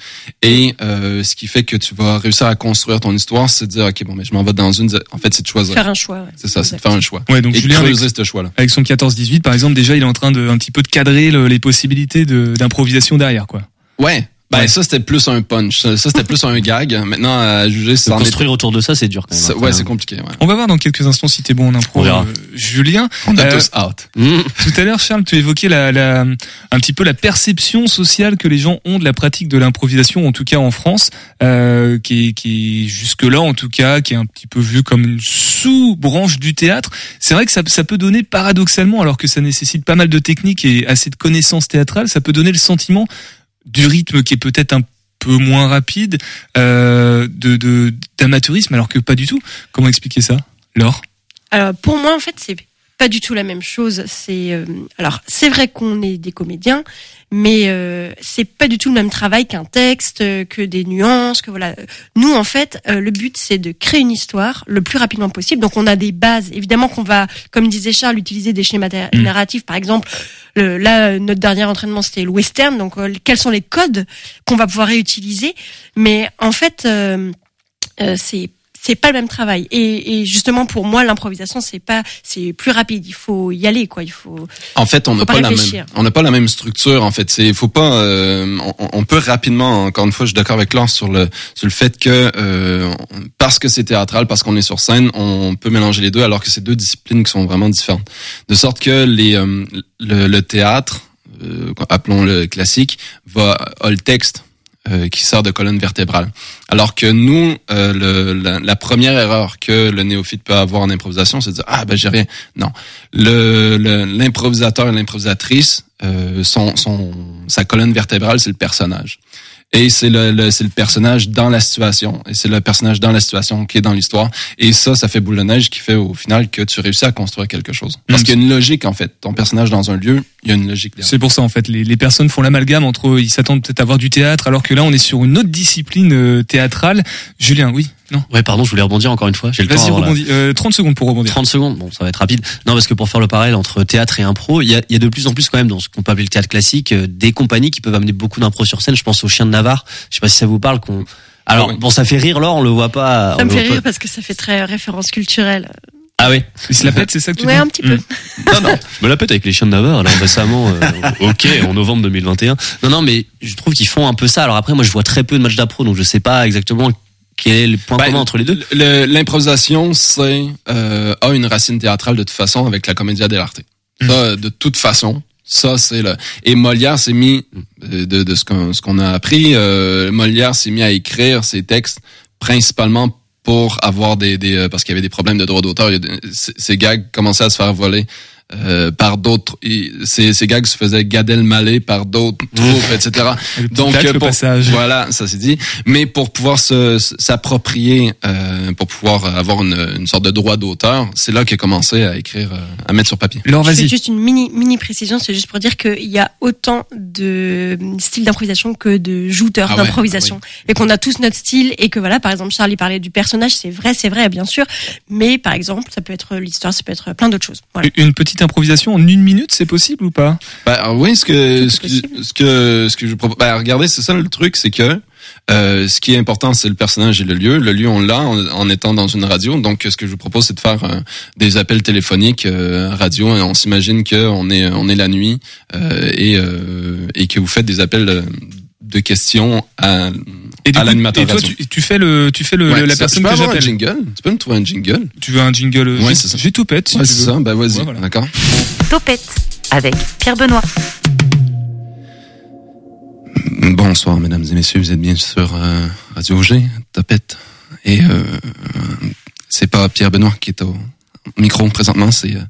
et euh, ce qui fait que tu vas réussir à construire ton histoire c'est de dire ok bon mais je m'en vais dans une en fait c'est de choisir Faire un choix. ouais. c'est ça c'est de faire un choix Ouais, donc et Julien avec, creuser ce choix là avec son 14-18 par exemple déjà il est en train de un petit peu de cadrer le- les possibilités de- d'improvisation derrière quoi. Ouais ben Ouais. ça c'était plus un punch ça c'était plus un gag maintenant à juger si De ça en est construire autour de ça, c'est dur quand même. c'est- après, ouais hein. c'est compliqué ouais. On va voir dans quelques instants si t'es bon en impro. On verra. euh, Julien, on a Euh, tous hâte Mmh. tout à l'heure Charles, tu évoquais la, la, un petit peu la perception sociale que les gens ont de la pratique de l'improvisation, en tout cas en France, euh, qui est, qui jusque-là en tout cas, qui est un petit peu vu comme une sous-branche du théâtre. C'est vrai que ça, ça peut donner paradoxalement, alors que ça nécessite pas mal de techniques et assez de connaissances théâtrales, ça peut donner le sentiment du rythme qui est peut-être un peu moins rapide, euh, de d'amateurisme, alors que pas du tout. Comment expliquer ça, Laure? Alors pour moi en fait c'est pas du tout la même chose. C'est euh, alors c'est vrai qu'on est des comédiens, mais euh, c'est pas du tout le même travail qu'un texte, euh, que des nuances, que voilà. Nous en fait euh, le but c'est de créer une histoire le plus rapidement possible. Donc on a des bases. Évidemment qu'on va, comme disait Charles, utiliser des schémas Mm. narratifs. Par exemple, le- là notre dernier entraînement c'était le western. Donc euh, quels sont les codes qu'on va pouvoir réutiliser? Mais en fait euh, euh, c'est c'est pas le même travail et, et justement pour moi l'improvisation c'est pas c'est plus rapide il faut y aller quoi il faut En fait, on n'a pas pas, la même, on n'a pas la même structure. En fait, c'est, faut pas, euh, on, on peut rapidement, encore une fois, je suis d'accord avec Laure sur le, sur le fait que euh, parce que c'est théâtral, parce qu'on est sur scène, on peut mélanger les deux, alors que c'est deux disciplines qui sont vraiment différentes. De sorte que les, euh, le, le théâtre, euh, appelons-le classique, va a le texte euh, qui sert de colonne vertébrale. Alors que nous, euh, le, la, la première erreur que le néophyte peut avoir en improvisation, c'est de dire ah ben j'ai rien. Non, le le- l'improvisateur et l'improvisatrice, euh, son, son sa colonne vertébrale, c'est le personnage. Et c'est le, le- c'est le personnage dans la situation. Et c'est le personnage dans la situation qui est dans l'histoire. Et ça, ça fait boule de neige qui fait au final que tu réussis à construire quelque chose. Parce Mm. qu'il y a une logique, en fait. Ton personnage dans un lieu, il y a une logique derrière. C'est pour ça en fait, les, les personnes font l'amalgame entre ils s'attendent peut-être à voir du théâtre, alors que là on est sur une autre discipline euh, théâtrale. Julien, oui, non. Ouais, pardon, je voulais rebondir encore une fois. J'ai le temps la- rebondis. Euh, 30 secondes pour rebondir. 30 secondes, bon, ça va être rapide. Non, parce que pour faire le parallèle entre théâtre et impro, il y a, il y a de plus en plus quand même dans ce qu'on peut appeler le théâtre classique, euh, des compagnies qui peuvent amener beaucoup d'impro sur scène. Je pense au Chien de Navarre. Je sais pas si ça vous parle. Qu'on... Alors, Ah oui. bon, ça fait rire, Laure, on le voit pas. ça me fait rire pas. parce que ça fait très référence culturelle Ah oui. Il se la pète, c'est ça que tu ouais dis un petit peu Mm. Non, non, me la pète avec les chiens de Navarre, là, récemment, euh, ok, en novembre 2021. Non, non, mais je trouve qu'ils font un peu ça. Alors après, moi, je vois très peu de matchs d'appro, donc je sais pas exactement quel est le point Ben, commun entre les deux? L'improvisation, c'est euh, a une racine théâtrale de toute façon avec la commedia dell'arte. Ça, de toute façon, ça c'est le. Et Molière s'est mis euh, de, de ce qu'on ce qu'on a appris. euh, Molière s'est mis à écrire ses textes principalement pour avoir des, des euh, parce qu'il y avait des problèmes de droit d'auteur. Ces gags commençaient à se faire voler. Euh, par d'autres, ces, ces gags se faisaient gadel malé par d'autres troupes, etc. Donc euh, pour- voilà, ça c'est dit. Mais pour pouvoir se- s'approprier, euh, pour pouvoir avoir une, une sorte de droit d'auteur, c'est là qu'il a commencé à écrire, euh, à mettre sur papier. Fais vas-y. juste une mini mini précision c'est juste pour dire qu'il y a autant de styles d'improvisation que de jouteurs Ah ouais, d'improvisation et qu'on a tous notre style et que voilà par exemple Charlie parlait du personnage c'est vrai c'est vrai bien sûr mais par exemple ça peut être l'histoire ça peut être plein d'autres choses voilà. Une petite improvisation en une minute, c'est possible ou pas? Ben, alors oui, ce que, ce que, ce que, ce que je propose. Ben, regardez, c'est ça le truc, c'est que euh, ce qui est important, c'est le personnage et le lieu. Le lieu, on l'a en, en étant dans une radio. Donc, ce que je vous propose, c'est de faire euh, des appels téléphoniques euh, radio. Et on s'imagine que on est, on est la nuit euh, et, euh, et que vous faites des appels euh, de questions à, Et du à coup, l'animateur et toi, tu, tu fais le, tu fais le, Ouais, la personne je peux que avoir un j'appelle. jingle. Tu peux me trouver un jingle. Tu veux un jingle Ouais, j'ai- c'est ça. J'ai tout pète. si Ouais, tu c'est ça. Ben vas-y. Ouais, voilà. D'accord. Topette avec Pierre Benoît. Bonsoir, mesdames et messieurs. Vous êtes bien sur euh, Radio G, Topette. Et euh, c'est pas Pierre Benoît qui est au micro présentement, c'est euh,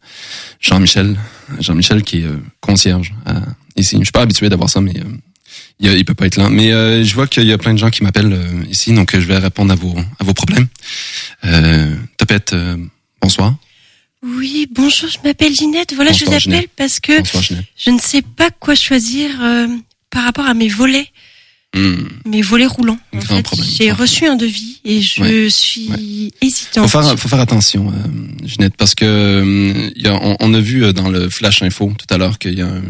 Jean-Michel. Jean-Michel qui est euh, concierge euh, ici. Je suis pas habitué d'avoir ça, mais euh, il, il peut pas être là. Mais euh, je vois qu'il y a plein de gens qui m'appellent euh, ici, donc euh, je vais répondre à vos à vos problèmes. Euh, Topette, euh, bonsoir. oui bonjour je m'appelle Ginette voilà je vous appelle Ginette. parce que Bonsoir, je ne sais pas quoi choisir euh, par rapport à mes volets Hmm. En Grand fait, problème. j'ai reçu un devis et je Ouais. suis hésitante. Faut faire, faut faire attention, euh, Ginette, parce que euh, y a, on, on a vu euh, dans le Flash Info tout à l'heure qu'il y a un,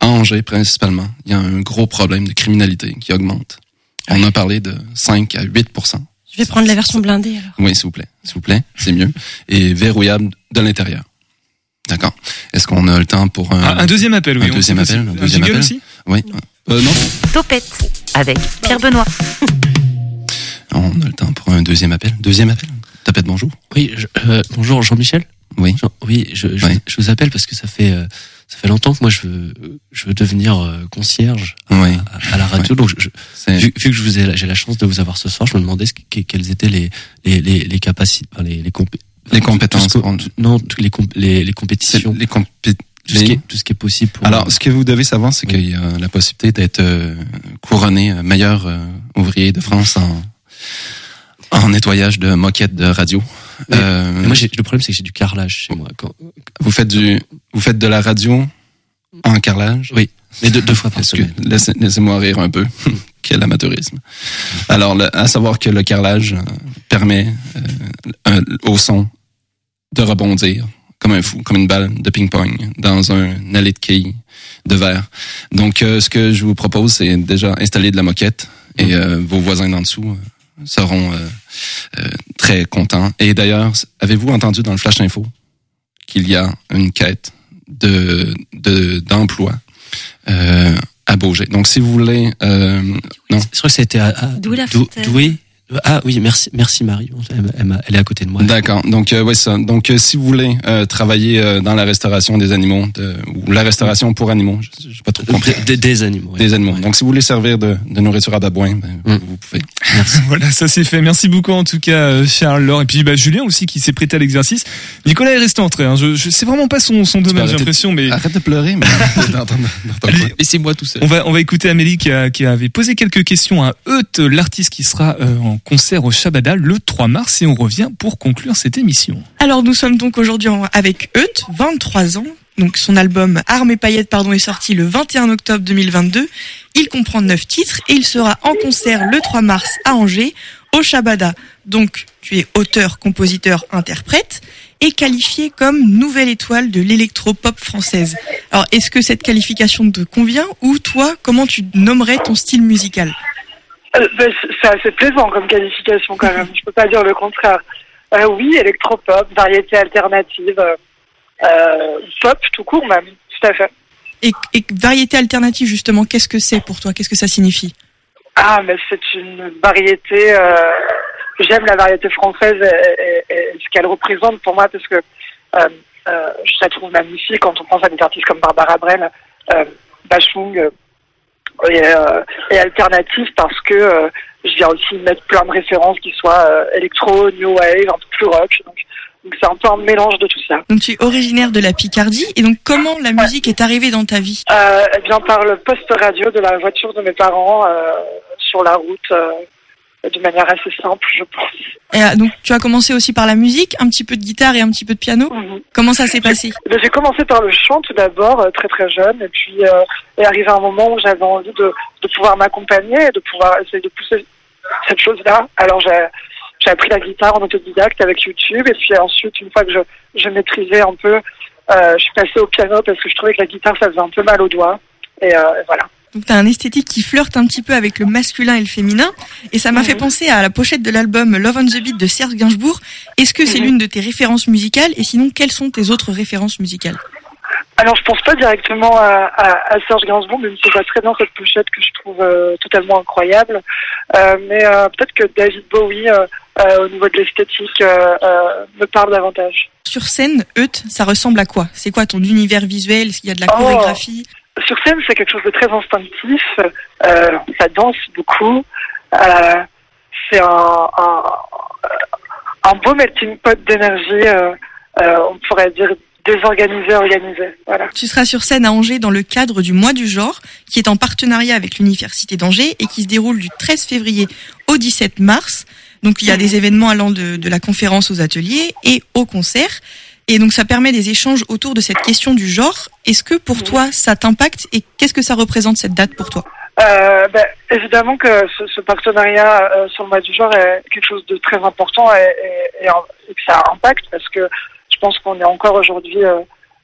à Angers principalement, il y a un gros problème de criminalité qui augmente. On a parlé de 5 à 8 Je vais prendre la version blindée alors. Oui, s'il vous plaît, s'il vous plaît, c'est mieux. Et verrouillable de l'intérieur. D'accord. Est-ce qu'on a le temps pour un, Ah, un deuxième appel, oui. un deuxième appel, un deuxième appel aussi? Oui. Euh, non. Topette avec Pierre Benoît. On a le temps pour un deuxième appel. Deuxième appel. Tapette bonjour. Oui, je- euh, bonjour Jean-Michel. Oui. Jean- oui, je, je, Oui. je vous appelle parce que ça fait euh, ça fait longtemps que moi je veux je veux devenir euh, concierge Oui. à, à la radio. Donc je, vu, vu que je vous ai j'ai la chance de vous avoir ce soir, je me demandais ce que- quelles étaient les les les, les capacités, enfin, les les, compé- Les tout- compétences non les comp- les compétitions, les compé- tout ce qui est tout ce qui est possible. Pour, Alors, ce que vous devez savoir, c'est Oui. qu'il y a la possibilité d'être euh, couronné euh, meilleur euh, ouvrier de France en, en nettoyage de moquettes de radio. Mais- Euh, Mais moi le problème c'est que j'ai du carrelage chez moi. Quand, vous faites du, vous faites de la radio en carrelage? oui, mais deux, deux fois par semaine. laissez- laissez-moi rire un peu. Quel amateurisme. Alors, le- à savoir que le carrelage permet euh, un- au son de rebondir comme un fou, comme une balle de ping-pong dans un allée de quilles de verre. Donc, euh, ce que je vous propose, c'est déjà installer de la moquette et euh, vos voisins d'en dessous euh, seront euh, euh, très contents. Et d'ailleurs, avez-vous entendu dans le Flash Info qu'il y a une quête de de- d'emploi euh, à Beaugé? Donc, si vous voulez, euh, non, Je crois que c'était à, à Doué Ah oui, merci, merci Marie. Elle, elle m'a- elle est à côté de moi. D'accord. Donc, euh, ouais, ça. Donc, euh, si vous voulez euh, travailler euh, dans la restauration des animaux de- ou la restauration pour animaux, je n'ai pas trop compris. Des, des animaux. Des animaux. Ouais. Donc, si vous voulez servir de, de nourriture à babouin, ben, Mm. vous pouvez. Voilà, ça c'est fait. Merci beaucoup en tout cas, euh, Charles, Laure, et puis bah, Julien aussi qui s'est prêté à l'exercice. Nicolas est resté entré. Hein. Je, je c'est vraiment pas son, son domaine, j'ai l'impression, mais Arrête de pleurer, mais. Laissez-moi tout seul. on va on va écouter Amélie qui, a- qui avait posé quelques questions à Euth, l'artiste qui sera euh, concert au Shabada le 3 mars, et on revient pour conclure cette émission. Alors nous sommes donc aujourd'hui avec Euth, 23 ans. Donc son album Armes et paillettes pardon est sorti le 21 octobre 2022. Il comprend 9 titres et il sera en concert le 3 mars à Angers au Shabada. Donc tu es auteur, compositeur, interprète et qualifié comme nouvelle étoile de l'électro-pop française. Alors est-ce que cette qualification te convient ou toi comment tu nommerais ton style musical? Euh, ben, c'est assez plaisant comme qualification quand même. Je peux pas dire le contraire. Euh, oui, électropop, variété alternative, euh, euh, pop tout court même, tout à fait. et, et variété alternative justement, qu'est-ce que c'est pour toi? Qu'est-ce que ça signifie? Ah, mais c'est une variété. J'aime la variété française et, et- et ce qu'elle représente pour moi parce que je la trouve magnifique quand on pense à des artistes comme Barbara Brel, Bachung et, euh, et alternative parce que euh, je viens aussi mettre plein de références qui soient euh, électro, new wave, un peu plus rock. Donc c'est un peu un mélange de tout ça. Donc tu es originaire de la Picardie et donc comment la musique est arrivée dans ta vie? Euh, eh bien, par le poste radio de la voiture de mes parents euh, sur la route, euh, de manière assez simple, je pense. Et, euh, Donc tu as commencé aussi par la musique, un petit peu de guitare et un petit peu de piano. Mhm. Comment ça s'est passé? Eh bien, J'ai commencé par le chant tout d'abord, euh, très très jeune, et puis euh, est arrivé un moment où j'avais envie de, de pouvoir m'accompagner de pouvoir essayer de pousser cette chose-là. Alors j'ai j'ai appris la guitare en autodidacte avec YouTube, et puis ensuite, une fois que je, je maîtrisais un peu, euh, je suis passée au piano parce que je trouvais que la guitare, ça faisait un peu mal aux doigts. Et euh, voilà. Donc tu as un esthétique qui flirte un petit peu avec le masculin et le féminin et ça m'a fait penser à la pochette de l'album Love on the Beat de Serge Gainsbourg. Est-ce que c'est l'une de tes références musicales? Et sinon quelles sont tes autres références musicales? Alors, je pense pas directement à, à, à Serge Gainsbourg, même si pas très bien cette pochette que je trouve euh, totalement incroyable. Euh, mais euh, peut-être que David Bowie, au niveau de l'esthétique, me parle davantage. Sur scène, Euth, ça ressemble à quoi? C'est quoi ton univers visuel? Est-ce qu'il y a de la Oh. chorégraphie? Sur scène, c'est quelque chose de très instinctif. Euh, ça danse beaucoup. Euh, c'est un, un, un beau melting pot d'énergie. euh, on pourrait dire désorganisé, organisé. Voilà. Tu seras sur scène à Angers dans le cadre du mois du genre, qui est en partenariat avec l'Université d'Angers et qui se déroule du 13 février au 17 mars. Donc il y a des événements allant de, de la conférence aux ateliers et au concert. Et donc ça permet des échanges autour de cette question du genre. Est-ce que pour toi ça t'impacte et qu'est-ce que ça représente cette date pour toi? Euh, ben, évidemment que ce, ce partenariat euh, sur le mois du genre est quelque chose de très important et, et- et que ça a un impact parce que je pense qu'on est encore aujourd'hui euh,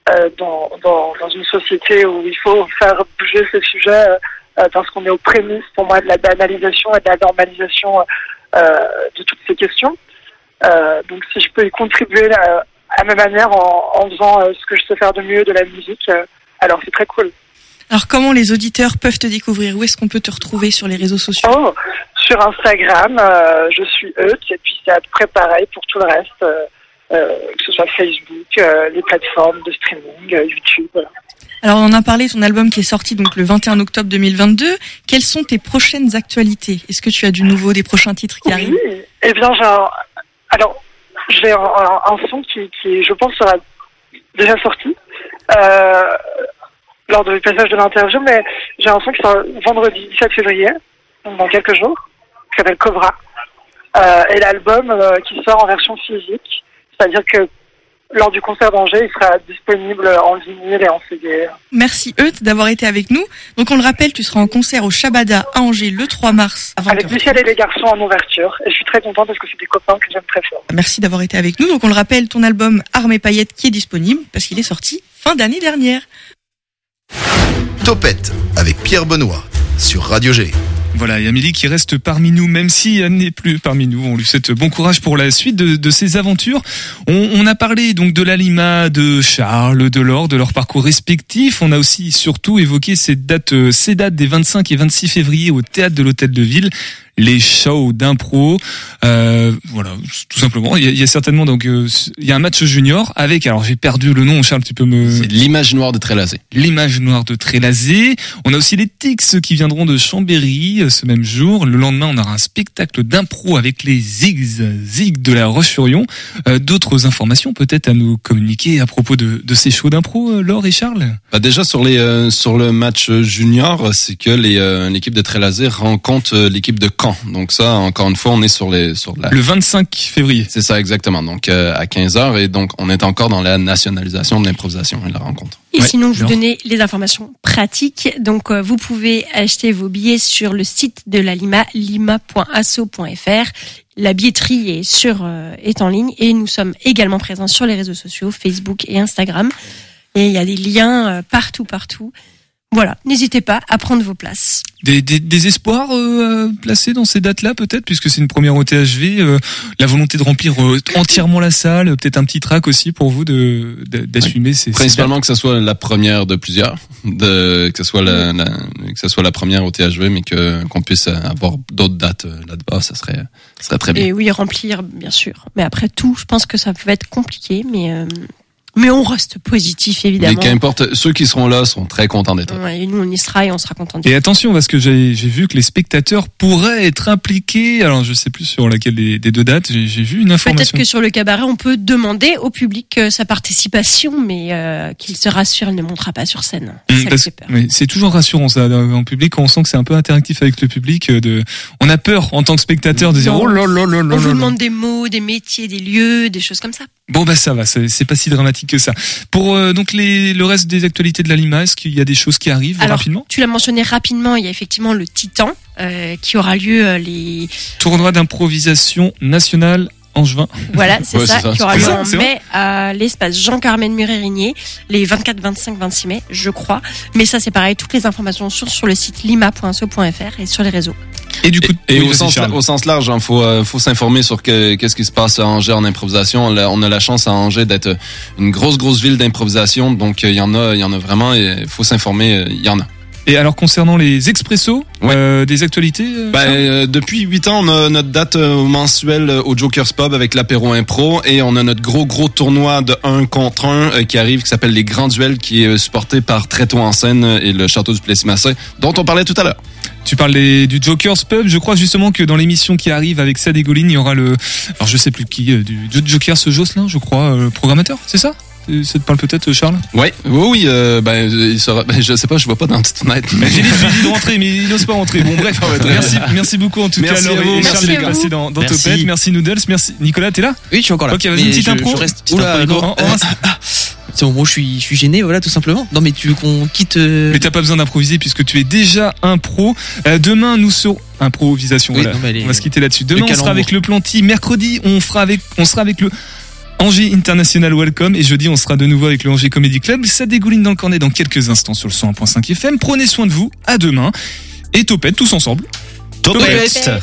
euh, dans, dans, dans une société où il faut faire bouger ces sujets euh, euh, parce qu'on est aux prémices pour moi de la banalisation et de la normalisation de toutes ces questions. Donc si je peux y contribuer euh, à ma manière en, en faisant euh, ce que je sais faire de mieux de la musique, euh, alors c'est très cool. Alors comment les auditeurs peuvent te découvrir? Où est-ce qu'on peut te retrouver sur les réseaux sociaux? Oh, sur Instagram, euh, je suis Eut, et puis c'est à peu près pareil pour tout le reste, euh, euh, que ce soit Facebook, les plateformes de streaming, YouTube. voilà. Alors on en a parlé, ton album qui est sorti donc le 21 octobre 2022. Quelles sont tes prochaines actualités? Est-ce que tu as du nouveau, des prochains titres qui arrivent? Oui, eh bien, un, alors, j'ai un, un- son qui, qui, je pense, sera déjà sorti euh, lors du passage de l'interview, mais j'ai un son qui sort vendredi 17 février, dans quelques jours, qui s'appelle Cobra. Euh, et l'album euh, qui sort en version physique, c'est-à-dire que lors du concert d'Angers, il sera disponible en vinyle et en CD. Merci Euth d'avoir été avec nous. Donc on le rappelle, tu seras en concert au Shabada à Angers le 3 mars à 20h. Avec Michel et les garçons en ouverture. Et je suis très contente parce que c'est des copains que j'aime très fort. Merci d'avoir été avec nous. Donc on le rappelle, ton album Armes et paillettes qui est disponible parce qu'il est sorti fin d'année dernière. Topette avec Pierre Benoît sur Radio G. Voilà, et qui reste parmi nous, même si elle n'est plus parmi nous. On lui souhaite bon courage pour la suite de, de ses aventures. On, on a parlé donc de l'Alima, de Charles, de Laure, de leur parcours respectif. On a aussi surtout évoqué ces dates, euh, ces dates des 25 et 26 février au théâtre de l'Hôtel de Ville. Les shows d'impro, euh, voilà, tout simplement. Il y a, il y a certainement donc euh, il y a un match junior avec. Alors j'ai perdu le nom, Charles, tu peux me. C'est l'image noire de Trélazé. L'image noire de Trélazé. On a aussi les Tix qui viendront de Chambéry euh, ce même jour. Le lendemain, on aura un spectacle d'impro avec les Zigs, Zig de la Roche-sur-Yon. Euh, D'autres informations peut-être à nous communiquer à propos de, de ces shows d'impro, euh, Laure et Charles? Bah déjà sur les euh, sur le match junior, c'est que les euh, l'équipe de Trélazé rencontre l'équipe de Caen. Donc ça, encore une fois, on est sur les sur la. Le 25 février. C'est ça exactement. Donc euh, à 15 h et donc on est encore dans la nationalisation de l'improvisation et de la rencontre. Et Ouais, sinon, je vous donner les informations pratiques. Donc, euh, vous pouvez acheter vos billets sur le site de la Lima, lima.asso.fr. La billetterie est sur euh, est en ligne et nous sommes également présents sur les réseaux sociaux, Facebook et Instagram. Et il y a des liens euh, partout, partout. Voilà, n'hésitez pas à prendre vos places. Des, des, des espoirs euh, placés dans ces dates-là peut-être, puisque c'est une première au THV. euh, la volonté de remplir euh, entièrement la salle, peut-être un petit track aussi pour vous de de- d'assumer ces, ces Principalement que ce soit la première de plusieurs, de que ce soit la, la- que ce soit la première au THV, mais que qu'on puisse avoir d'autres dates là-bas, ça serait ça serait très bien. Et oui, remplir, bien sûr. Mais après tout, je pense que ça peut être compliqué, mais euh, mais on reste positif Mais évidemment. qu'importe, ceux qui seront là seront très contents d'être là. Ouais, et nous, on y sera et on sera content. Et attention, parce que j'ai j'ai vu que les spectateurs pourraient être impliqués. Alors, je sais plus sur laquelle des, des deux dates. J'ai j'ai vu une Peut-être information. que sur le cabaret, on peut demander au public euh, sa participation, mais euh, qu'il se rassure, il ne montera pas sur scène. Oui, c'est toujours rassurant ça en public quand on sent que c'est un peu interactif avec le public. euh, De, on a peur en tant que spectateur de dire Non. oh là là là là On là vous là. demande des mots, des métiers, des lieux, des choses comme ça. Bon bah ça va, c'est pas si dramatique que ça. Pour euh, donc les, le reste des actualités de la Lima, est-ce qu'il y a des choses qui arrivent Alors, rapidement tu l'as mentionné rapidement, il y a effectivement le Titan euh, qui aura lieu euh, les Tournoi d'improvisation nationale en juin. voilà, c'est Ouais, ça, qui aura lieu en mai à l'espace Jean-Carmen Muret-Rigné, les 24, 25, 26 mai, je crois. Mais ça c'est pareil, toutes les informations sont sur le site lima.so.fr et sur les réseaux. Et du coup, Et, oui, au, sens, Charles. au sens large, il faut, euh, faut s'informer sur que- qu'est-ce qui se passe à Angers en improvisation. On a, on a la chance à Angers d'être une grosse, grosse ville d'improvisation. Donc, euh, il y en a, il y en a vraiment. et Il faut s'informer. euh, Il y en a. Et alors concernant les expressos, Ouais. euh, des actualités euh, Charles euh, depuis huit ans, on a notre date euh, mensuelle euh, au Joker's Pub avec l'apéro impro et on a notre gros gros tournoi de 1 contre 1 qui arrive qui s'appelle les Grands Duels qui est supporté par Tréteau en scène et le Château du Plessis-Massé dont on parlait tout à l'heure. Tu parles des- du Joker's Pub. Je crois justement que dans l'émission qui arrive avec Sad et Goline, il y aura le, alors je sais plus qui, du, du Joker ce Jocelyn, je crois, euh, programmateur, c'est ça? Ça te parle peut-être, Charles? Ouais, oui, oui, euh, ben, il sera, ben, je sais pas, je vois pas dans toute fenêtre. Mais Philippe lui dit de rentrer, mais il n'ose pas rentrer. Bon, bref, merci, merci beaucoup en tout Merci cas, à Laure et merci Charles d'être passés dans, dans Merci. Topette. Merci Noodles, merci. Nicolas, t'es là? Oui, je suis encore là. Ok, vas-y, une petite je- impro. je reste- Petite Oula, impro, non. Où je suis, je suis gêné, voilà, tout simplement. Non, mais tu veux qu'on quitte. euh, Mais t'as pas besoin d'improviser puisque tu es déjà un pro. Euh, demain, nous serons improvisation. Oui, voilà. non, On va se quitter là-dessus. Demain, Le on sera avec le Planty. Mercredi, on fera avec, on sera avec le Angers International Welcome et jeudi, on sera de nouveau avec le Angers Comedy Club. Ça dégouline dans le cornet dans quelques instants sur le 101.5 FM. Prenez soin de vous. À demain. Et Topette tous ensemble. Topette. Topette.